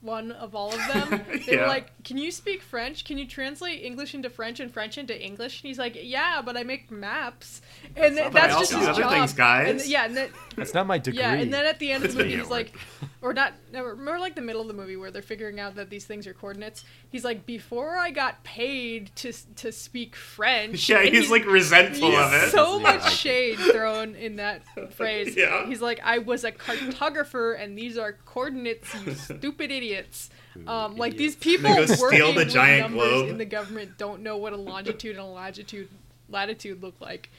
one of all of them. They were like, "Can you speak French? Can you translate English into French and French into English?" And he's like, "Yeah, but I make maps." And th- not that I that's just his other job. things, guys. And, yeah, and then, That's not my degree. yeah, and then at the end of the movie, he's like, work. or not, no, more like the middle of the movie where they're figuring out that these things are coordinates. He's like, before I got paid to to speak French. yeah, and he's, like resentful He's of it. so Yeah, much I shade thrown in that phrase. Yeah. He's like, I was a cartographer, and these are coordinates, you stupid idiots. Um, like these people They go steal working the with giant numbers globe. in the government don't know what a longitude and a latitude latitude look like.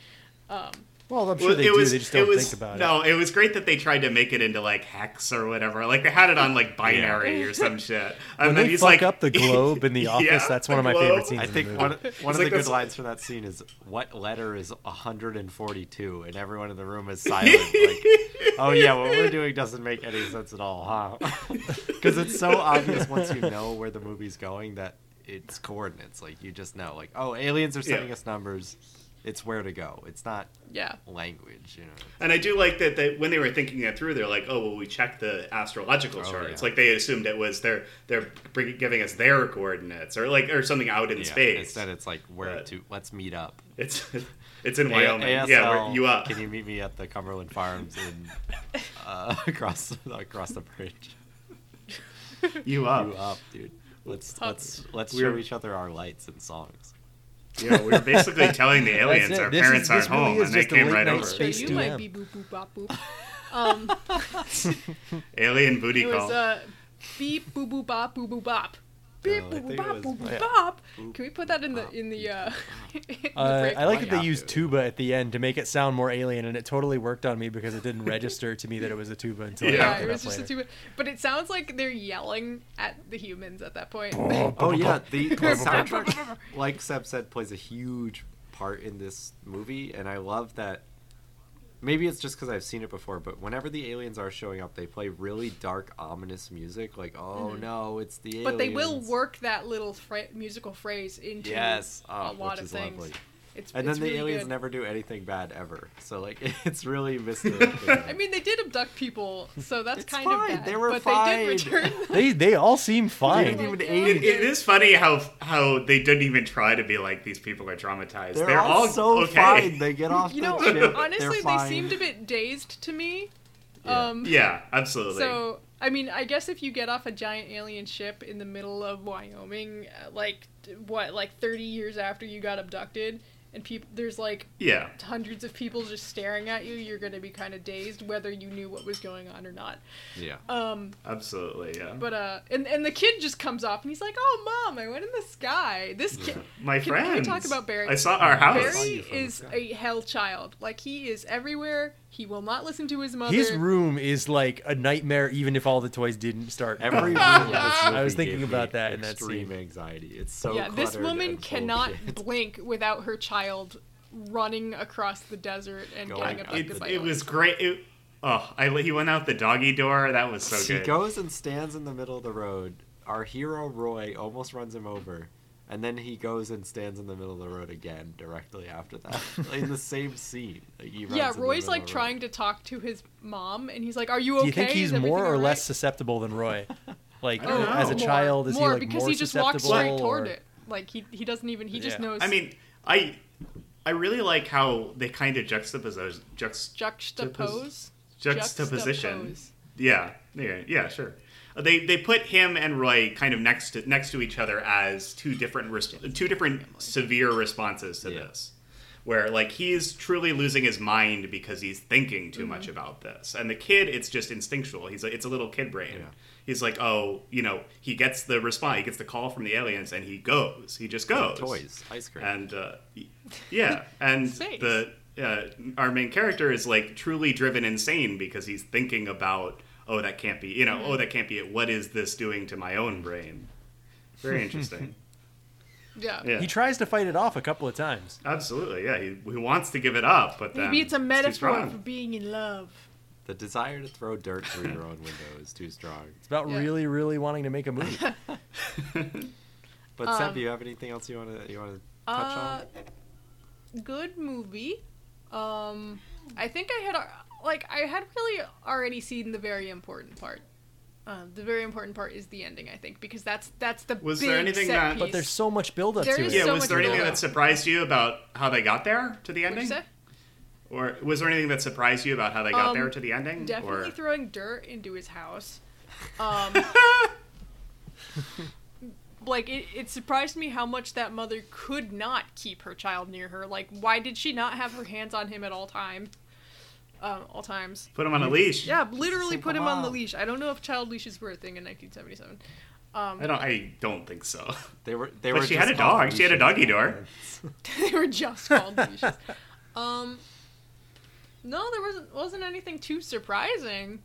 Um, well, I'm sure Well, they it do. was, they just don't was, think about it. no, it was great that they tried to make it into like hex or whatever. Like they had it on like binary or some shit. And When then they he's fuck like, up the globe in the office, Yeah, that's one of my globe. favorite scenes. I in think the one, movie. one of like the good this- lines from that scene is what letter is 142 and everyone in the room is silent like oh yeah what we're doing doesn't make any sense at all huh because it's so obvious once you know where the movie's going that it's coordinates like you just know like oh aliens are sending Yeah. us numbers it's where to go it's not yeah. language you know And I do like that they, when they were thinking that through, they're like, "Oh, well, we checked the astrological Oh, charts." yeah. Like they assumed it was they're they're giving us their coordinates or like or something out in yeah, space. instead it's like where But- to let's meet up It's it's in A- Wyoming. ASL, yeah, where you up? can you meet me at the Cumberland Farms in uh, across across the bridge You up? you up, dude. Let's let's let's We're- show each other our lights and songs. Yeah, we were basically telling the aliens our This parents is- aren't really home, and they came right night over. So space you to might be boop boop bop boop. Um, Alien booty it was call. uh, beep boop boop bop boop boop bop. Beep No, I boop think it boop bop. boop, Can we put that in the in the uh? in the Uh, break? I like that they have used tuba at the end to make it sound more alien, and it totally worked on me because it didn't register to me that it was a tuba until I Yeah. yeah, it it was up just a tuba, but it sounds like they're yelling at the humans at that point. Oh yeah, the, the soundtrack, like Seb said, plays a huge part in this movie, and I love that. Maybe it's just because I've seen it before, but whenever the aliens are showing up, they play really dark, ominous music. Like, oh no, it's the aliens. Mm-hmm. but they will work that little fra- musical phrase into Yes, a oh, lot which of is things. lovely. It's, And it's then the really aliens good. never do anything bad ever. So like, it's really misdirecting. I mean, they did abduct people, so that's It's kind fine, of bad. they were but fine. they did return. They they all seem fine. They fine. didn't even aid It, it is funny how how they didn't even try to be like these people are traumatized. They're, They're, all, so okay. fine. They get off you the know, ship. honestly, they're they seemed a bit dazed to me. Yeah. Um, Yeah, absolutely. So, I mean, I guess if you get off a giant alien ship in the middle of Wyoming, uh, like what, like thirty years after you got abducted, and people, there's like yeah, hundreds of people just staring at you, you're gonna be kind of dazed, whether you knew what was going on or not. Yeah. Um, absolutely. Yeah. but uh, and and the kid just comes off and he's like, "Oh, mom, I went in the sky." This kid. My Can- friends. can we talk about Barry? I saw our house. Barry you is a hell child. Like he is everywhere. He will not listen to his mother. His room is like a nightmare, even if all the toys didn't start. Every room in this I was thinking about that in that extreme scene. anxiety. It's so yeah, this woman and full of cannot shit. blink without her child running across the desert and Going getting out. abducted It, by it was great. It, oh, I he went out the doggy door. That was so he good. goes and stands in the middle of the road. Our hero Roy almost runs him over, and then he goes and stands in the middle of the road again directly after that, in the same scene. Like, he Yeah, Roy's like trying to talk to his mom, and he's like, "Are you okay? Do you think he's more or all less susceptible than Roy? Like I don't know. as a More. child, is more he like because more he just walks susceptible? straight toward or- it. Like he he doesn't even he just Yeah. knows. I mean, I I really like how they kind of juxtapose juxt, juxtapose. juxtaposition. Juxtapose. Yeah, yeah, yeah, sure. Uh, They they put him and Roy kind of next to next to each other as two different two different severe responses to Yeah. this. Where like he's truly losing his mind because he's thinking too Mm-hmm. much about this, and the kid it's just instinctual. He's a, it's a little kid brain. Yeah. He's like, oh, you know, he gets the response, he gets the call from the aliens, and he goes. He just goes. toys, ice cream. And uh, yeah, and the uh, our main character is like truly driven insane because he's thinking about oh that can't be you know oh that can't be it. What is this doing to my own brain? Very interesting. Yeah. Yeah, He tries to fight it off a couple of times. absolutely. Yeah, he, he wants to give it up, but then Maybe it's a too metaphor strong. for being in love. the desire to throw dirt through your own window is too strong. It's about Yeah. really, really wanting to make a movie. But Um, Seb, do you have anything else you want to you want to touch Uh, on? good movie. Um, I think I had al- like I had really already seen the very important part. Uh, the very important part is the ending, I think, because that's that's the Was big there anything set that- piece. but there's so much buildup There to it. Yeah, so was there anything build-up. that surprised you about how they got there to the What'd you ending? say? Or was there anything that surprised you about how they got Um, there to the ending? Definitely or... throwing dirt into his house. Um, like it, it surprised me how much that mother could not keep her child near her. Like, why did she not have her hands on him at all time? Uh, all times. Put him on a leash. Yeah, literally put him on the leash. I don't know if child leashes were a thing in 1977. Um, I don't. I don't think so. They were they But were she just had a called dog. She had a leashes. doggy door. they were just called leashes. Um, no, there wasn't wasn't anything too surprising.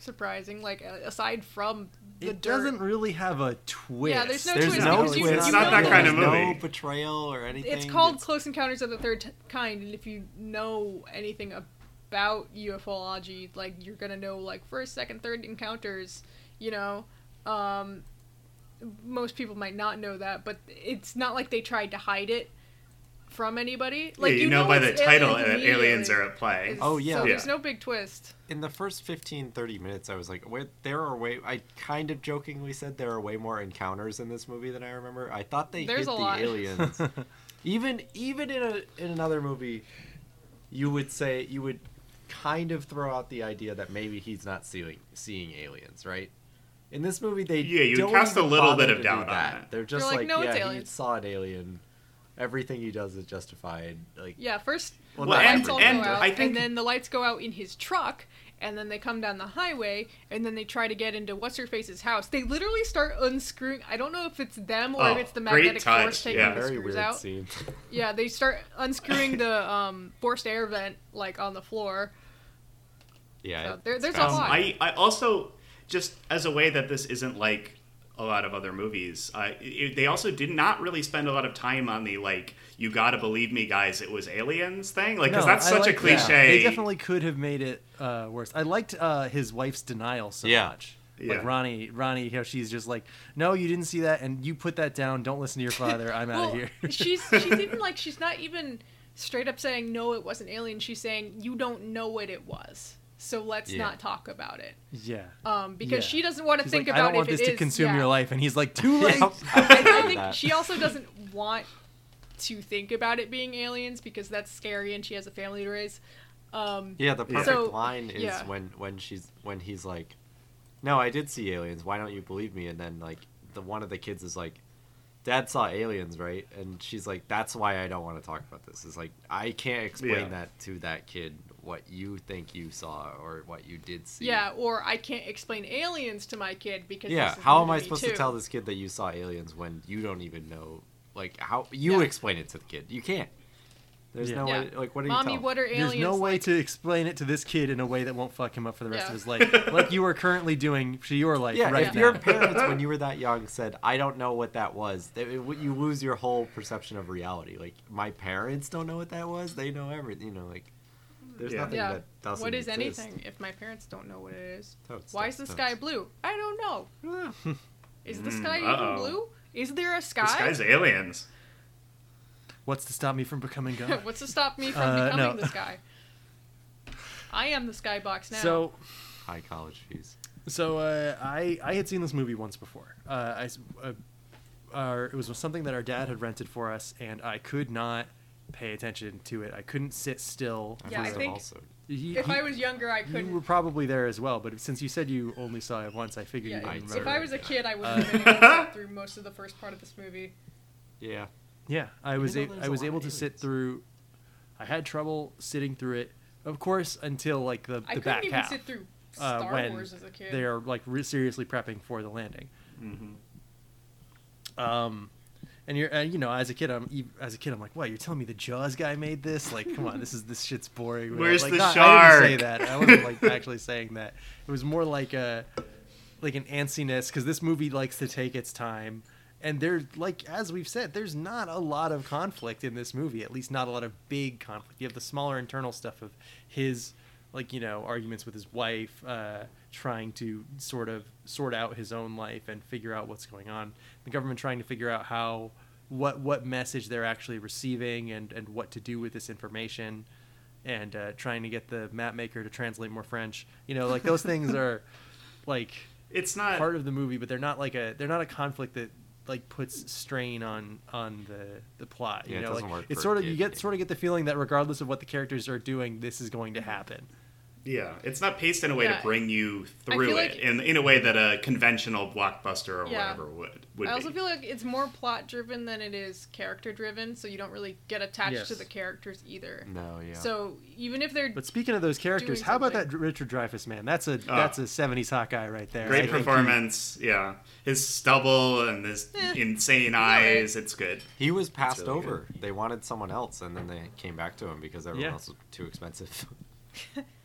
Surprising, like aside from the It dirt. doesn't really have a twist. Yeah, there's no There's twist no twist. you- It's you not that kind of movie. No betrayal or anything. It's called It's- Close Encounters of the Third T- Kind, and if you know anything about ufology, like you're gonna know like first, second, third encounters. You know, um, most people might not know that, but it's not like they tried to hide it from anybody. Like yeah, you, know, by the title aliens that aliens are at play. It's- Oh, yeah. so Yeah. there's no big twist. in the first 15 30 minutes i was like wait there are way i kind of jokingly said there are way more encounters in this movie than i remember i thought they There's hit a the lot. aliens even even in a in another movie you would say you would kind of throw out the idea that maybe he's not seeing seeing aliens right in this movie they Yeah, you don't cast a little bit of to do doubt on that. they're just You're like, like, "No, yeah it's he aliens." saw an alien everything he does is justified like Yeah, first Well, the not lights all and go out, I think- and then the lights go out in his truck, and then they come down the highway, and then they try to get into what's her face's house. They literally start unscrewing. I don't know if it's them or if Oh, it's the magnetic force taking yeah. the Very screws weird out. scene. Yeah, they start unscrewing the um, forced air vent like on the floor. Yeah. So there, there's a Um, lot. I, I also just as a way that this isn't like a lot of other movies. Uh, it, they also did not really spend a lot of time on the like you gotta believe me guys it was aliens thing like because No, that's I such a like that. cliche. They definitely could have made it uh, worse. I liked uh, his wife's denial so Yeah. much. Yeah. Like Ronnie, Ronnie, how she's just like, no, you didn't see that, and you put that down. Don't listen to your father. I'm out of here. she's she's even like she's not even straight up saying no, it wasn't alien. She's saying you don't know what it was, so let's Yeah. not talk about it. yeah. Um, because Yeah. she doesn't want to She's think like, about I don't want this it to is- consume yeah. your life, and he's like, too late. Yep. I, I think That. she also doesn't want to think about it being aliens because that's scary and she has a family to raise. Um, Yeah, the perfect So, line is yeah. when when she's when he's like, "No, I did see aliens. Why don't you believe me?" And then like the one of the kids is like, "Dad saw aliens, right?" And she's like, "That's why I don't want to talk about this." It's like I can't explain Yeah. that to that kid what you think you saw or what you did see. yeah, or I can't explain aliens to my kid because Yeah, this is how am I supposed too. to tell this kid that you saw aliens when you don't even know? Like how you Yeah. explain it to the kid? You can't. There's Yeah. no Yeah. way. Like what do you Mommy, tell? what are aliens? There's no way like? to explain it to this kid in a way that won't fuck him up for the rest Yeah. of his life, like you are currently doing to your life Yeah, right if now. your parents, when you were that young, said, "I don't know what that was," they, it- you lose your whole perception of reality. Like my parents don't know what that was; they know everything. You know, like there's Yeah. nothing Yeah. that doesn't. What is exist. anything if my parents don't know what it is? Totes, Why is the totes, sky totes. blue? I don't know. Is the sky uh-oh. even blue? Is there a sky? This guy's aliens. What's to stop me from becoming God? What's to stop me from Uh, becoming no. the sky? I am the skybox now. So, High college fees. so uh, I I had seen this movie once before. Uh, I s- uh, our, it was something that our dad had rented for us, and I could not pay attention to it. I couldn't sit still. Yeah, I think- also. He- if he- I was younger, I couldn't. were probably there as well, but since you said you only saw it once, I figured yeah, you didn't if remember. I was a kid, I would Uh, have been able to sit through most of the first part of this movie. Yeah. Yeah, I was though a- there's I a was able to sit through. I had trouble sitting through it, of course, until like the I the couldn't back even half. sit through uh, when Wars as a kid. They are like re- seriously prepping for the landing. Mm-hmm. Um, and you're and, you know as a kid I'm as a kid I'm like, what? You're telling me the Jaws guy made this? Like, come on, this is this shit's boring. Where's like, the not- I didn't say that. I wasn't like actually saying that. It was more like a like an antsiness because this movie likes to take its time. And there's like as we've said, there's not a lot of conflict in this movie. At least not a lot of big conflict. You have the smaller internal stuff of his like you know arguments with his wife, uh, trying to sort of sort out his own life and figure out what's going on. The government trying to figure out how what what message they're actually receiving and and what to do with this information, and uh, trying to get the map maker to translate more French. You know, like those things are like It's not. part of the movie, but they're not like a they're not a conflict that like puts strain on on the the plot. You Yeah, it know, doesn't like work it's sort a of you get maybe. sort of get the feeling that regardless of what the characters are doing, this is going to happen. Yeah, it's not paced in a way Yeah. to bring you through it like- in in a way that a conventional blockbuster or Yeah. whatever would would I also be. feel like it's more plot driven than it is character driven, so you don't really get attached to the characters either. No. Yeah. So even if they're But speaking of those characters, how about that Richard Dreyfuss man? That's a Ah. that's a '70s Hawkeye right there. I Great he- performance, yeah. His stubble and his Eh, insane alright. eyes, it's good. he was passed really over. They wanted someone else, and then they came back to him because everyone Yeah. else was too expensive.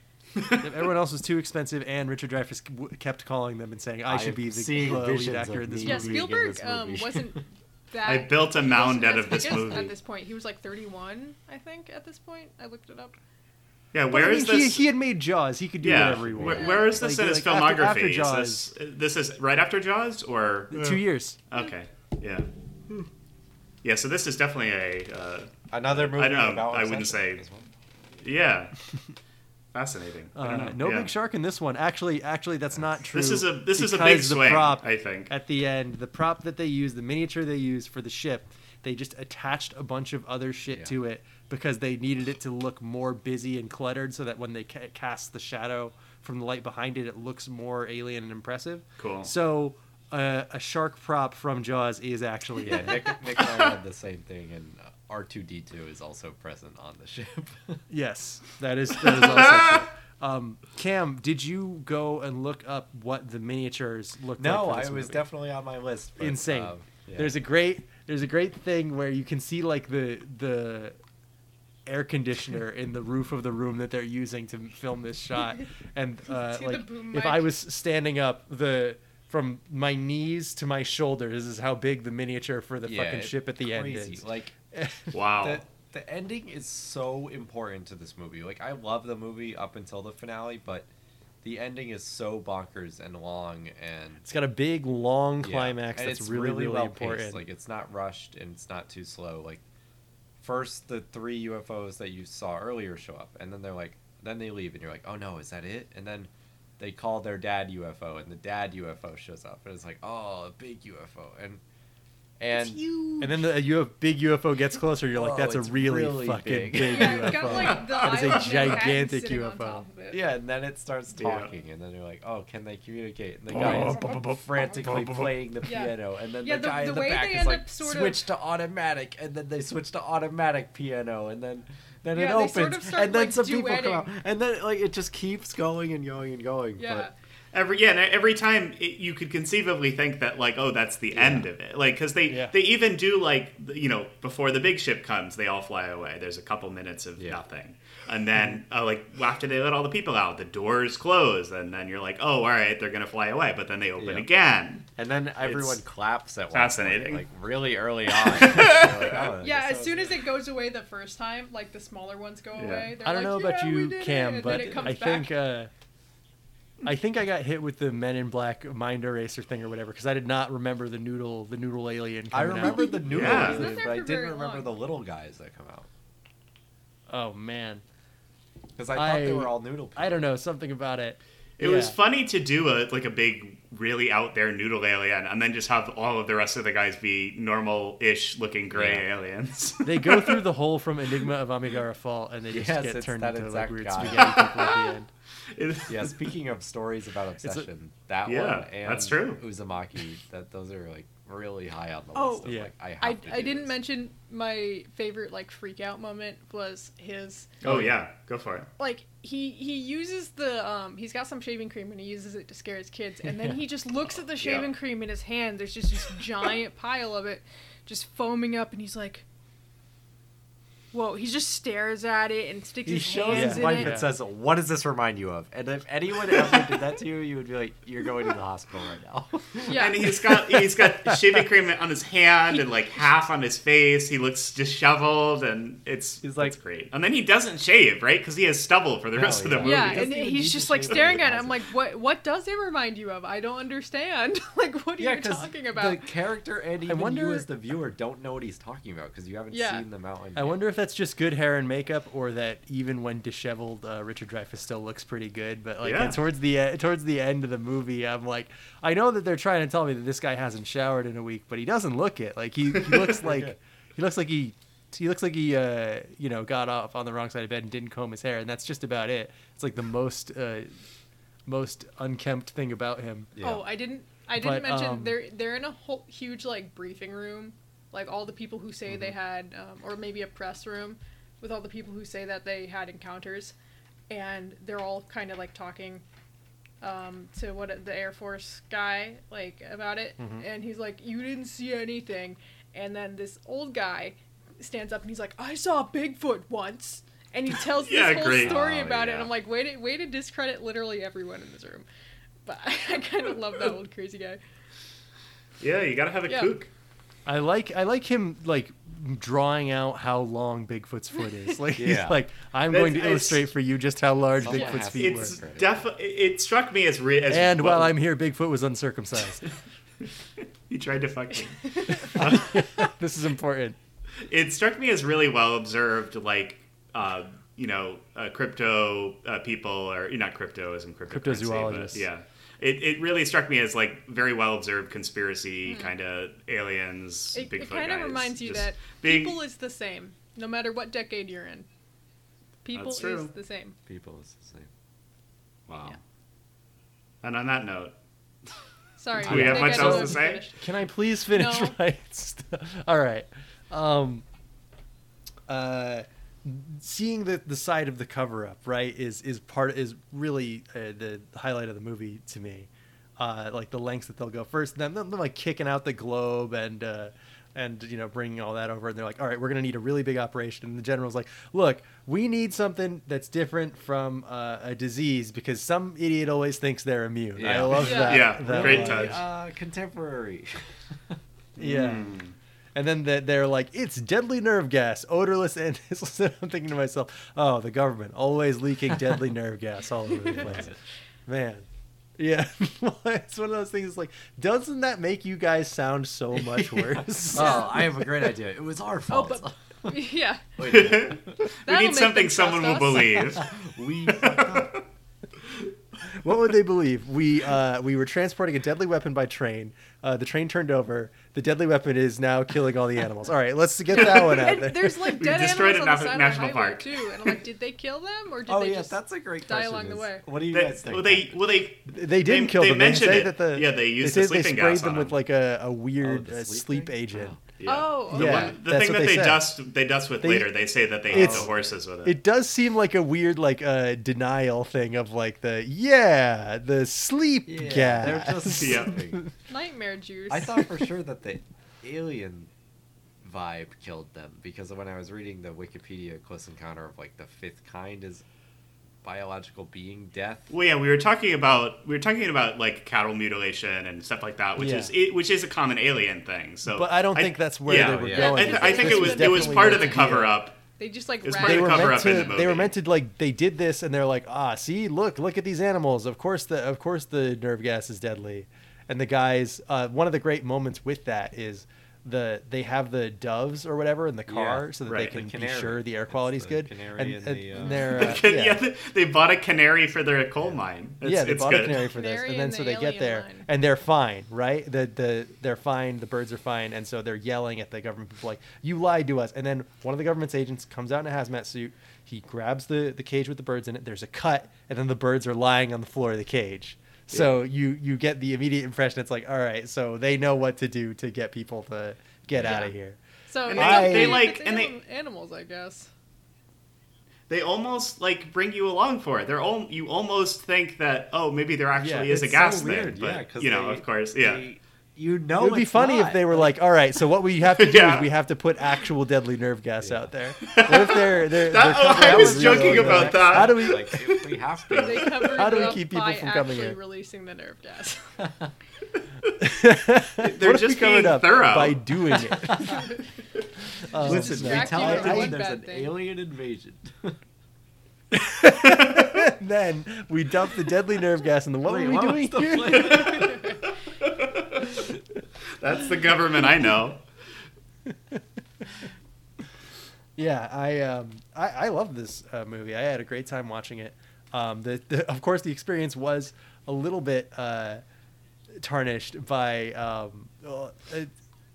Everyone else was too expensive, and Richard Dreyfuss w- kept calling them and saying, "I I should am be the uh, lead actor in this me yeah, movie." being in Spielberg this um, wasn't that. I built a mound out of this movie. At this point, he was like 31, I think. At this point, I looked it up. Yeah, But where I mean, he, this? he had made Jaws. He could do yeah, whatever he where, wanted. where is this Like- in his like filmography? after Is Jaws- this, this is right after Jaws, or Two years. okay, yeah, yeah. So this is definitely a uh, Another movie I don't know, about I wouldn't say- yeah, fascinating. Uh, no yeah. big shark in this one. Actually, actually, that's not true. This is a this is a because big the swing. prop I think. at the end, the prop that they use, the miniature they use for the ship, they just attached a bunch of other shit Yeah. to it because they needed it to look more busy and cluttered, so that when they ca- cast the shadow from the light behind it, it looks more alien and impressive. Cool. So. Uh, a shark prop from Jaws is actually Yeah. Nick, Nick and I had the same thing, and R two D two is also present on the ship. Yes, that is that is also true. Um, Cam, did you go and look up what the miniatures looked like? No, I this was movie? definitely on my list. but, insane. um, yeah. There's a great there's a great thing where you can see like the the air conditioner in the roof of the room that they're using to film this shot, and uh, like if mic? I was standing up, the from my knees to my shoulders, this is how big the miniature for the Yeah, fucking ship at the end is. Like Wow. the the ending is so important to this movie. Like I love the movie up until the finale, but the ending is so bonkers and long and It's got a big long climax And that's it's really really, well paced. important. Like it's not rushed and it's not too slow. Like first the three UFOs that you saw earlier show up, and then they're like, then they leave, and you're like, oh no, is that it? And then they call their dad UFO, and the dad UFO shows up, and it's like, oh, a big UFO, and and and then the U- big UFO gets closer. You're like, Oh, that's a really, really fucking big. big, UFO. it's got like That is a island of Manhattan gigantic UFO. top of it. Yeah, and then it starts Yeah. talking, and then you're like, "Oh, can they communicate?" And the oh, guy oh, is oh, frantically playing the Yeah. piano, and then Yeah, the the- guy the in the back is like, up of- "Switch to automatic," and then they switch to automatic piano, and then then it opens, sort of and then like, some people come out, and then like it just keeps going and going and going. Yeah. But Every yeah, and every time it, you could conceivably think that like, oh, that's the end of it. Like, because they Yeah. they even do like you know before the big ship comes, they all fly away. There's a couple minutes of Yeah. nothing, and then uh, like after they let all the people out, the doors close, and then you're like, oh, all right, they're gonna fly away, but then they open Yeah. again. and then everyone It's claps at one fascinating. point, like really early on. Like, "Oh, Yeah, as is- soon as it goes away the first time, like the smaller ones go away. They're I don't like, know about "Yeah, you, did Cam, but then it I think uh, I think I got hit with the Men in Black mind eraser thing or whatever because I did not remember the noodle, the noodle alien. I remember out. the noodle, Yeah. Alien, but I didn't remember long. the little guys that come out Oh man, because I thought they were all noodle. People. I don't know something about it. It was funny to do a like a big, really out there noodle alien, and then just have all of the rest of the guys be normal-ish looking gray Yeah. aliens. They go through the whole from Enigma of Amigara Fault, and they just Yes, get turned into like exact weird guy. spaghetti people at the end. It- Yeah, speaking of stories about a- obsession, that Yeah, one and that's true. Uzumaki, that those are like really high on the Oh, list. Of, Yeah. like, I, have I, I didn't this. mention my favorite like freak out moment was his oh yeah, go for it. like he he uses the um he's got some shaving cream and he uses it to scare his kids and then Yeah. he just looks at the shaving cream in his hand there's just this giant pile of it just foaming up and he's like whoa he just stares at it and sticks He his shows hands his in wife it and says, "What does this remind you of?" And if anyone ever did that to you, you would be like, "You're going to the hospital right now." yeah And he's got he's got shaving cream on his hand and like half on his face. He looks disheveled, and it's He's like- it's great. And then he doesn't shave, right? Because he has stubble for the No, rest of the oh, yeah. movie. yeah, doesn't and he's just like staring at it. I'm like, what? What does it remind you of? I don't understand. like, what are you talking about? The character and even wonder- you as the viewer don't know what he's talking about because you haven't Yeah. seen the mountain. I wonder if that's just good hair and makeup, or that even when disheveled, uh, Richard Dreyfuss still looks pretty good. But like Yeah. towards the uh, towards the end of the movie, I'm like, I know that they're trying to tell me that this guy hasn't showered in a week, but he doesn't look it. Like he, he looks like he looks like he he looks like he uh, you know got off on the wrong side of bed and didn't comb his hair, and that's just about it. It's like the most uh, most unkempt thing about him. Yeah. Oh, I didn't. I didn't But, mention um, they're they're in a whole huge like briefing room, like all the people who say they Mm-hmm. had, um, or maybe a press room, with all the people who say that they had encounters, and they're all kind of like talking, um, to what the Air Force guy like about it, Mm-hmm. and he's like, "You didn't see anything," and then this old guy stands up and he's like, "I saw Bigfoot once." And he tells Yeah, this whole great. story Oh, about it, and I'm like, way to, way to discredit literally everyone in this room. But I kind of love that old crazy guy. yeah, you gotta have a Yeah. kook. I like I like him like drawing out how long Bigfoot's foot is. Like he's like, I'm That's- going to illustrate for you just how large Bigfoot's feet It's were. Credit. definitely. It struck me as re- as And well, while I'm here, Bigfoot was uncircumcised. he tried to fuck me. this is important. it struck me as really well observed, like uh, you know, uh, crypto uh, people or not crypto as in cryptocurrency, Cryptozoologists. yeah. It, it really struck me as like very well observed conspiracy kind of aliens. It, it kind of reminds you that being- people is the same, no matter what decade you're in. People That's is the same. People is the same. wow. yeah. And on that note, Sorry. Do we have much else to say? you finished. Can I please finish No. my stuff? All right. Um, uh, seeing the the side of the cover up right is is part is really uh, the highlight of the movie to me uh like the lengths that they'll go first then them, them like kicking out the globe and uh and you know bringing all that over and they're like all right we're gonna need a really big operation and the general's like look we need something that's different from uh, a disease because some idiot always thinks they're immune i love Yeah. that Yeah, that great line. touch. Uh, contemporary. yeah Mm. And then the, they're like, it's deadly nerve gas, odorless and I'm thinking to myself, oh, the government always leaking deadly nerve gas all over the place. Man. Yeah. it's one of those things like, doesn't that make you guys sound so much worse? oh, I have a great idea. It was our Oh, fault. but yeah, we need something them someone will believe. we fucked up. What would they believe? We uh, we were transporting a deadly weapon by train. Uh, the train turned over. The deadly weapon is now killing all the animals. All right, let's get that one out and there. there's like dead destroyed animals a on the nat- side of the national park. too, and I'm like, did they kill them or did Oh they yeah, just that's a great die question. along the is, way? What do you They- guys think? well, they well they They didn't They- kill they them. mentioned they say it. that the Yeah, they used they the say they sleeping sprayed them on with like a, a weird Oh, the uh, sleep agent. Wow. Yeah. Oh, the, Yeah, one, the that's thing that they they, dust they dust with They- later. They say that they hit the horses with it. It does seem like a weird like uh, denial thing of like the yeah the sleep Yeah, gas. they're just Yeah. nightmare juice. I thought for sure that the alien vibe killed them because when I was reading the Wikipedia Close Encounter of like the fifth kind is biological being death. Well, yeah, we were talking about we were talking about like cattle mutilation and stuff like that, which Yeah. is it, which is a common alien thing. So, But I don't think that's where yeah, they were yeah. going. I, th- I think it was it was part of the meant to be cover a- up. they just like It part They of were cover meant up to. the They were meant to like. They did this, and they're like, ah, see, look, look at these animals. Of course, the of course the nerve gas is deadly. And the guys, uh, one of the great moments with that is the they have the doves or whatever in the car Yeah, so that right. they can The be sure the air It's quality is good. canary and, and and the, uh, they're, uh, yeah. yeah. they, they bought a canary for their coal mine. It's, yeah, they it's bought good. a canary for this, Canary and then so the they get there, line. and they're fine, right? The the they're fine. The birds are fine, and so they're yelling at the government people like, "You lied to us!" And then one of the government's agents comes out in a hazmat suit. He grabs the the cage with the birds in it. There's a cut, and then the birds are lying on the floor of the cage. So you you get the immediate impression it's like, all right, so they know what to do to get people to get out of here. So And they- okay they like- it's and they- animals, I guess. They almost like bring you along for it. They're all you almost think that oh maybe there actually Yeah, is a It's gas so thing, weird, but yeah, 'cause you know they- of course yeah. they- you know, it would be it's funny if they were like, all right, so what we have to do Yeah. is we have to put actual deadly nerve gas out there. What if they're they're, That- they're oh, I was joking real- about that. How do we? like we have to. They How do we keep people from coming actually here? releasing the nerve gas. They're what if we just cover it being up thorough. by doing it? Oh, Listen, we tell everyone there's an thing. alien invasion. then we dump the deadly nerve gas in the. What Wait, were we doing here? That's the government I know. Yeah, I um I, I love this uh, movie. I had a great time watching it. Um, the, the of course the experience was a little bit uh, tarnished by um, uh, it,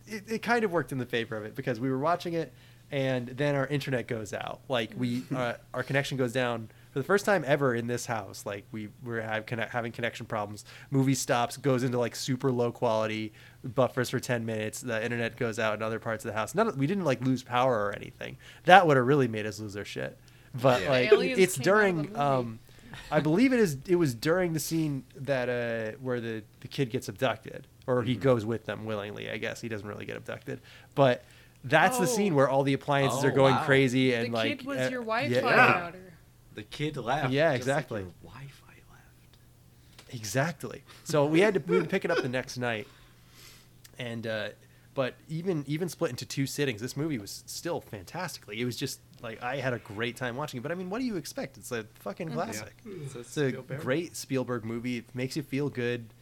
it, it kind of worked in the favor of it because we were watching it and then our internet goes out. Like we uh, our connection goes down for the first time ever in this house. Like we were have connect, having connection problems. Movie stops, goes into like super low quality, buffers for ten minutes. The internet goes out in other parts of the house. None of, we didn't like lose power or anything. That would have really made us lose our shit. But Yeah. like it's came out of during um, I believe it is. It was during the scene that uh, where the the kid gets abducted, or he goes with them willingly. I guess he doesn't really get abducted, but that's the scene Oh. where all the appliances are Oh, going wow. crazy and the like kid was uh, your Wi-Fi yeah, Yeah. router. The kid left. Yeah, just like exactly. your Wi-Fi left. Exactly. So we had to we had to pick it up the next night, and uh, but even even split into two sittings, this movie was still fantastically. It was just like I had a great time watching it. But I mean, what do you expect? It's a fucking classic. It's a It's a Spielberg. great Spielberg movie. It makes you feel good,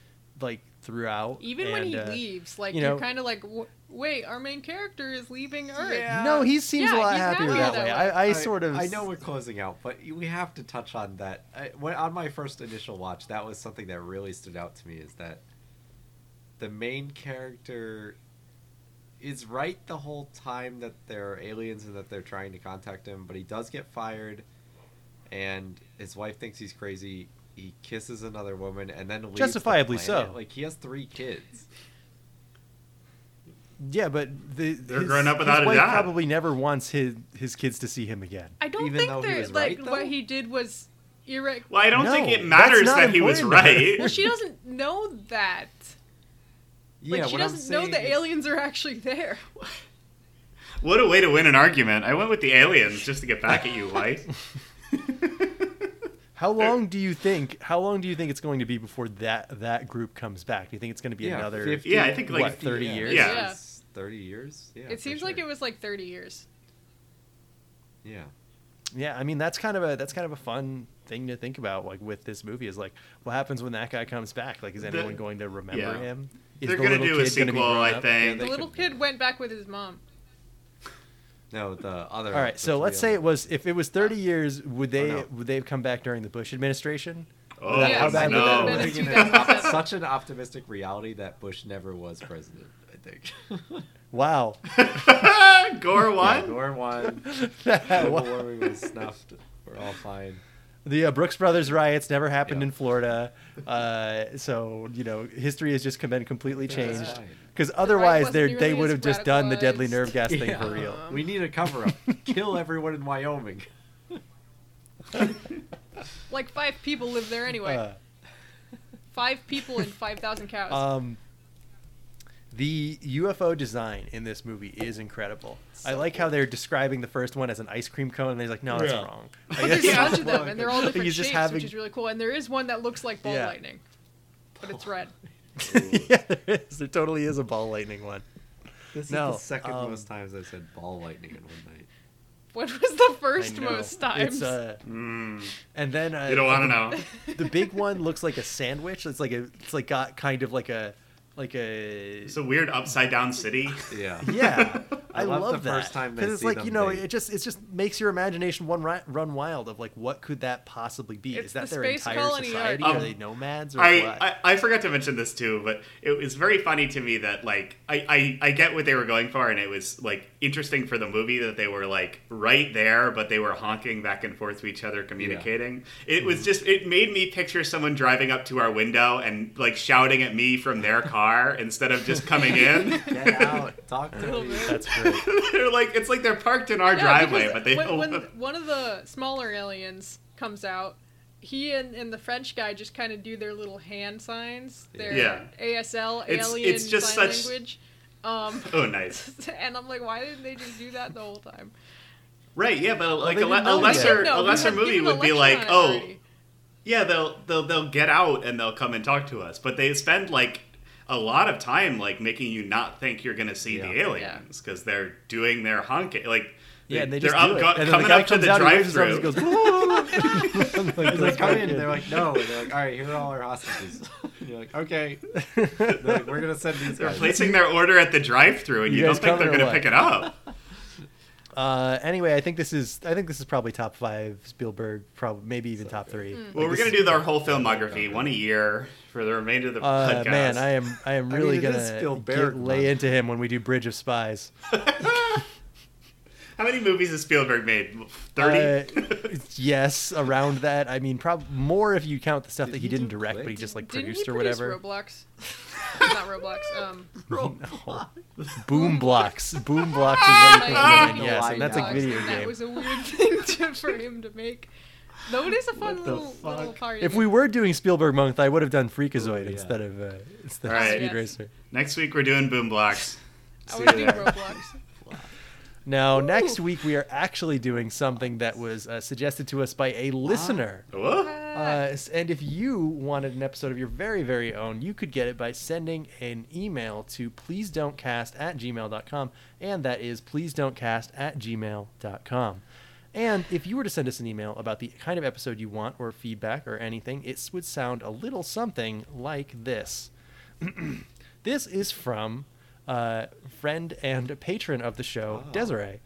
like throughout. Even when he uh, leaves, like you you know- are kind of like, "W- wait, our main character is leaving Earth. No, he seems Yeah, a lot happier happier that, that way. way. I, I I- sort of. I know we're closing out, but we have to touch on that. I, when, on my first initial watch, that was something that really stood out to me. Is that the main character is right the whole time that there are aliens and that they're trying to contact him, but he does get fired, and his wife thinks he's crazy. He kisses another woman and then leaves Justifiably planet. so. Like he has three kids. Yeah, but the, They're his, grown up his without a wife dad. probably never wants his his kids to see him again. I don't Even though think he that was like right, what he did was irre. Well, I don't No, think it matters that he was important to her. right. Well, she doesn't know that. Like yeah, she doesn't know the is- aliens are actually there. What a way to win an argument. I went with the aliens just to get back at you, White. How long do you think? How long do you think it's going to be before that that group comes back? Do you think it's going to be Yeah, another? 50 Yeah, I think, like, what, 30 years? Yeah. Yeah. 30 years. Yeah. it seems like it was like 30 years. Yeah. Yeah, I mean that's kind of a that's kind of a fun thing to think about. Like with this movie, is like what happens when that guy comes back? Like, is The- anyone going to remember yeah. him? Is They're the gonna do a kid gonna be sequel, I up? think. The little could- kid went back with his mom. No, the other. All right, so let's say it was if it was 30 years, would they no. would they have come back during the Bush administration? Oh, Yeah, how bad would that no. have been? Thinking that such an optimistic reality that Bush never was president. I think. Wow. Gore Yeah, won? Gore won. Global warming was snuffed. We're all fine. The uh, Brooks Brothers riots never happened Yeah. in Florida, uh, so you know history has just been completely changed. fine. Because otherwise, they nearly they would have just done the deadly nerve gas thing Yeah. for real. We need a cover up. Kill everyone in Wyoming. Like five people live there anyway. Uh, five people and 5,000 cows. Um, the UFO design in this movie is incredible. I like how they're describing the first one as an ice cream cone, and they're like, "No, that's Yeah. wrong." but there's a bunch of them, and they're all different He's just shapes, having- which is really cool. And there is one that looks like ball Yeah. lightning, but it's red. yeah, there is. There totally is a ball lightning one. This No, is the second um, most times I've said ball lightning in one night. What was the first know. most times? It's, uh, Mm, and then uh, you don't want to know. the big one looks like a sandwich. It's like a, it's like got kind of like a, like a. It's a weird upside down city. Yeah. yeah, I, I love love, the that first time they because it's see like them you know big. it just it just makes your imagination one ri- run wild of like what could that possibly be? It's is that the their space entire colony society? art. Are Um, they nomads or I, what? I, I forgot to mention this too, but it was very funny to me that like I, I, I get what they were going for, and it was like interesting for the movie that they were like right there, but they were honking back and forth to each other, communicating. It Mm-hmm. was just it made me picture someone driving up to our window and like shouting at me from their car instead of just coming in. Get out. Talk to little me. That's great. they're like it's like they're parked in our Yeah, driveway, but they when, don't. when one of the smaller aliens comes out, he and, and the French guy just kind of do their little hand signs, their Yeah. ASL It's- alien it's just sign such- language. Um, oh, nice. and I'm like, why didn't they just do that the whole time? Right, yeah, but like they a, le- a lesser No, a lesser movie would be like, oh, already. yeah, they'll they'll they'll get out and they'll come and talk to us. But they spend like a lot of time like making you not think you're gonna see the aliens because they're doing their honking like. Yeah, and they are just up, go- and coming the up to the out, he waves his arms drive-through. and goes, As they come in, they're like, no. And they're like, all right, here are all our hostages. And you're like, okay. Like, We're gonna send these They're guys. placing their order at the drive-through, and You you, don't think they're gonna what? pick it up. Uh, anyway, I think this is I think this is probably top five Spielberg, probably maybe even top three. Hmm. Well, we're gonna do our whole filmography, one a year for the remainder of the Uh, podcast. man, I am I am I really mean, gonna get, lay month. into him when we do Bridge of Spies. How many movies has Spielberg made? Thirty. Uh, yes, around that. I mean, probably more if you count the stuff Did that he he didn't direct, Click? but he just like Didn't produced he or produce whatever. Roblox? Not Roblox. Um, No. Boom Blox. Boom Blox is what he Ah! thinks of, yes, and that's a video and That was a weird thing to, for him to make. Though it is a fun What the little, little party. If we were doing Spielberg month, I would have done Freakazoid yeah. instead of uh, instead All right. of Speed Yes. Racer. Next week we're doing Boom Blox. I See would do. Roblox. Now, next week we are actually doing something that was uh, suggested to us by a listener. Whoa. Uh, and if you wanted an episode of your very, very own, you could get it by sending an email to please don't cast at gmail.com. And that is please don't cast at gmail.com. And if you were to send us an email about the kind of episode you want or feedback or anything, it would sound a little something like this. this is from uh, friend and patron of the show, Desiree.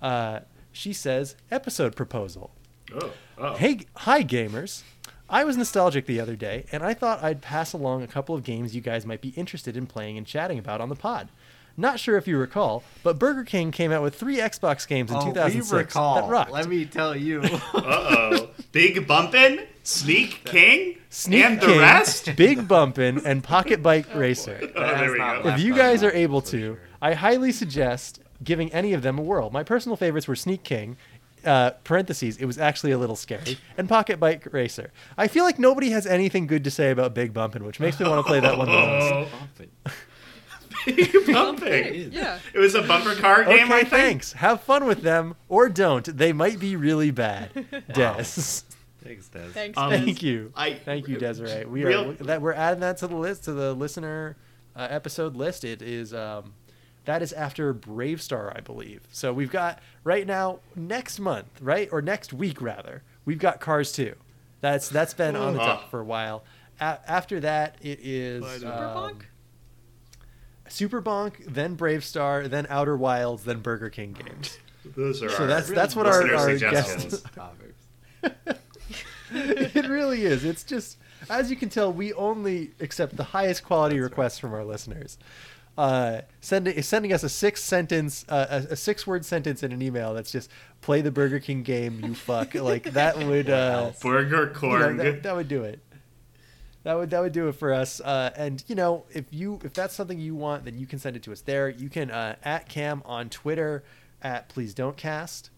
Uh, she says, episode proposal. Oh. oh. Hey, hi gamers. I was nostalgic the other day, and I thought I'd pass along a couple of games you guys might be interested in playing and chatting about on the pod. Not sure if you recall, but Burger King came out with three Xbox games in Oh, 2006 we recall. that rocked. Let me tell you. Uh oh. Big Bumpin', Sneak King, Sneak and the rest. Big Bumpin', and Pocket Bike Racer. Oh, there we go. If you guys are able to, sure. I highly suggest giving any of them a whirl. My personal favorites were Sneak King. Uh, parentheses, it was actually a little scary. And Pocket Bike Racer. I feel like nobody has anything good to say about Big Bumpin', which makes me want to play that one the most. Bumping. Yeah. It was a bumper car game, I Okay, think. thanks. Have fun with them, or don't. They might be really bad. Des. Thanks, Des. Thanks. Um, Ben. Thank you. I- Thank you, Desiree. We Real- are that we're adding that to the list to the listener uh, episode list. It is um, that is after Brave Star, I believe. So we've got right now next month, right or next week rather. We've got Cars 2. That's that's been on the top for a while. A- after that, it is Super um, Bonk? Super Bonk, then Brave Star, then Outer Wilds, then Burger King games. Those are So our that's that's what our, our it really is. It's just, as you can tell, we only accept the highest quality requests from our listeners. Uh, sending sending us a six sentence, uh, a, a six word sentence in an email that's just play the Burger King game, you fuck. like that would uh, Burger you know, that, that would do it. That would that would do it for us. Uh, and you know, if you if that's something you want, then you can send it to us there. You can uh, at Cam on Twitter at Please Don't Cast,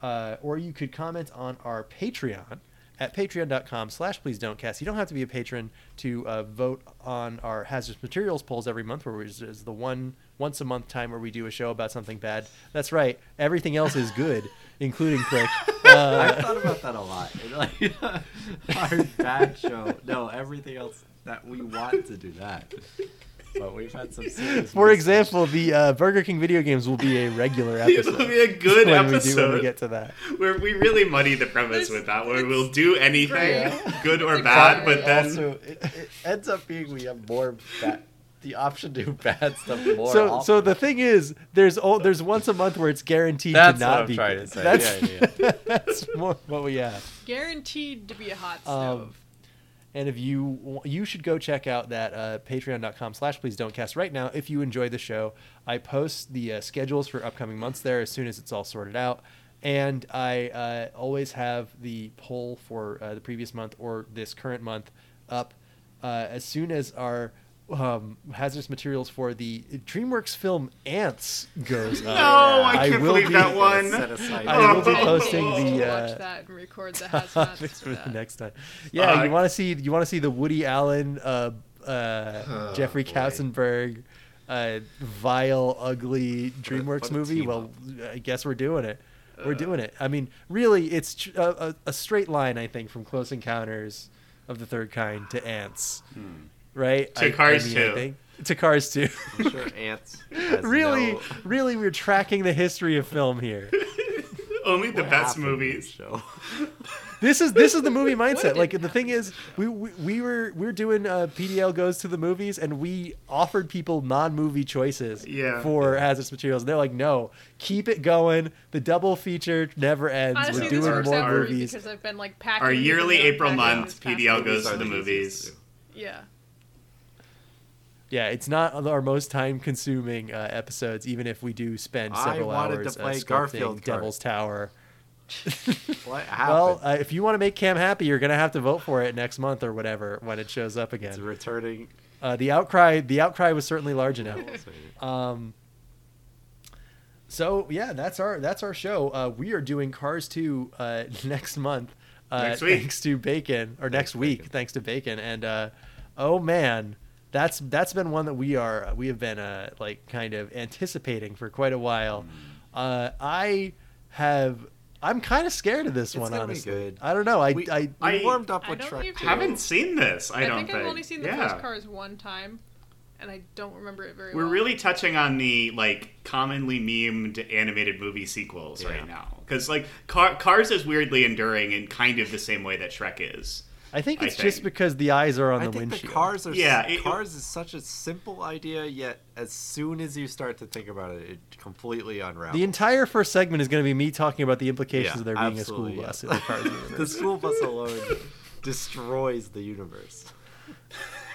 uh, or you could comment on our Patreon at patreon.com slash please don't cast you don't have to be a patron to uh, vote on our hazardous materials polls every month is the one once a month time where we do a show about something bad that's right everything else is good including click uh, I've thought about that a lot. Like, our bad show. No, everything else that we want to do that. But we've had some serious For missteps. example, the uh, Burger King video games will be a regular episode. It'll be a good when we do when episode. we get to that. Where we really muddy the premise with that, where we'll do anything, great. good or bad, but then also it, it ends up being we have more bad, the option to do bad stuff more. So, often. so the thing is, there's o- there's once a month where it's guaranteed That's to not what I'm be. trying good. to say. That's, Yeah, yeah. that's more what we have. Guaranteed to be a hot Um, stove. And if you you should go check out that uh, patreon.com slash please don't cast right now if you enjoy the show. I post the uh, schedules for upcoming months there as soon as it's all sorted out. And I uh, always have the poll for uh, the previous month or this current month up uh, as soon as our um, hazardous materials for the DreamWorks film Antz goes up. no, I I can't will believe be- that one. I will be And posting we need the, to uh, watch that and record the topics hazmats for the that. next time. Yeah, Uh, you want to see you want to see the Woody Allen, uh, uh, Oh, Jeffrey boy. Katzenberg, uh, vile, ugly DreamWorks movie. team Well, I guess we're doing it. We're doing it. I mean, really, it's tr- a, a, a straight line, I think, from Close Encounters of the Third Kind to Antz, right? To I- I Cars mean, I 2. think- to Cars 2. I'm sure ants. has really, no- really, we're tracking the history of film here. only the what best happened in this movies. Show. This is this is the movie mindset. Like the thing is, we we, we were we are doing uh, PDL goes to the movies, and we offered people non-movie choices Yeah. for hazardous materials. And they're like, no, keep it going. The double feature never ends. Honestly, we're doing more out movies. because I've been like packing. Our yearly April month, PDL goes to the the movies. easiest to do. Yeah. Yeah, it's not our most time-consuming uh, episodes, even if we do spend several I wanted to hours play uh, Garfield. Devil's Tower. What happened? Well, uh, if you want to make Cam happy, you're gonna have to vote for it next month or whatever when it shows up again. it's returning. Uh, the outcry, the outcry was certainly large enough. Um, so yeah, that's our that's our show. Uh, we are doing Cars 2 uh, next month. Uh, Next week. thanks to Bacon, or next Thanks, week, Bacon. thanks to Bacon, and uh, oh man, that's that's been one that we are we have been uh, like kind of anticipating for quite a while. Mm. Uh, I have. I'm kind of scared of this It's one, gonna be honestly. good. I don't know. I, We, I, I- warmed up I with don't Shrek even- 2. Haven't seen this. I, I, don't think I've only seen the yeah. first Cars one time, and I don't remember it very well. We're well. really touching on the like commonly memed animated movie sequels Yeah. right now, because like Car- Cars is weirdly enduring in kind of the same way that Shrek is. I think I it's just think. because the eyes are on I the think windshield. the cars are Yeah, yeah. it- cars is such a simple idea, yet as soon as you start to think about it, it completely unravels. The entire first segment is going to be me talking about the implications Yeah, of there being a school yeah. bus in the cars the school bus alone destroys the universe.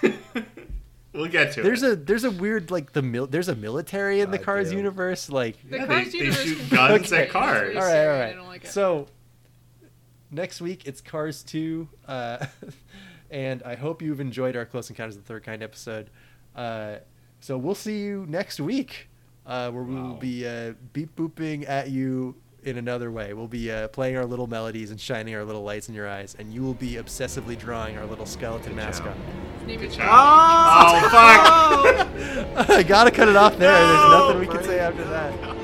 We'll get to There's it. a there's a weird like the mil- there's a military in the God Cars damn. universe like The Yeah, Cars they- they universe shoot can- guns at cars. really all right I don't like it. so next week it's Cars 2 uh, and I hope you've enjoyed our Close Encounters of the Third Kind episode uh, so we'll see you next week uh, where we will Wow. be uh, beep booping at you in another way. We'll be uh, playing our little melodies and shining our little lights in your eyes, and you will be obsessively drawing our little skeleton Good mascot. job. Name is Oh fuck! I gotta cut it off there. There's nothing we can say after that.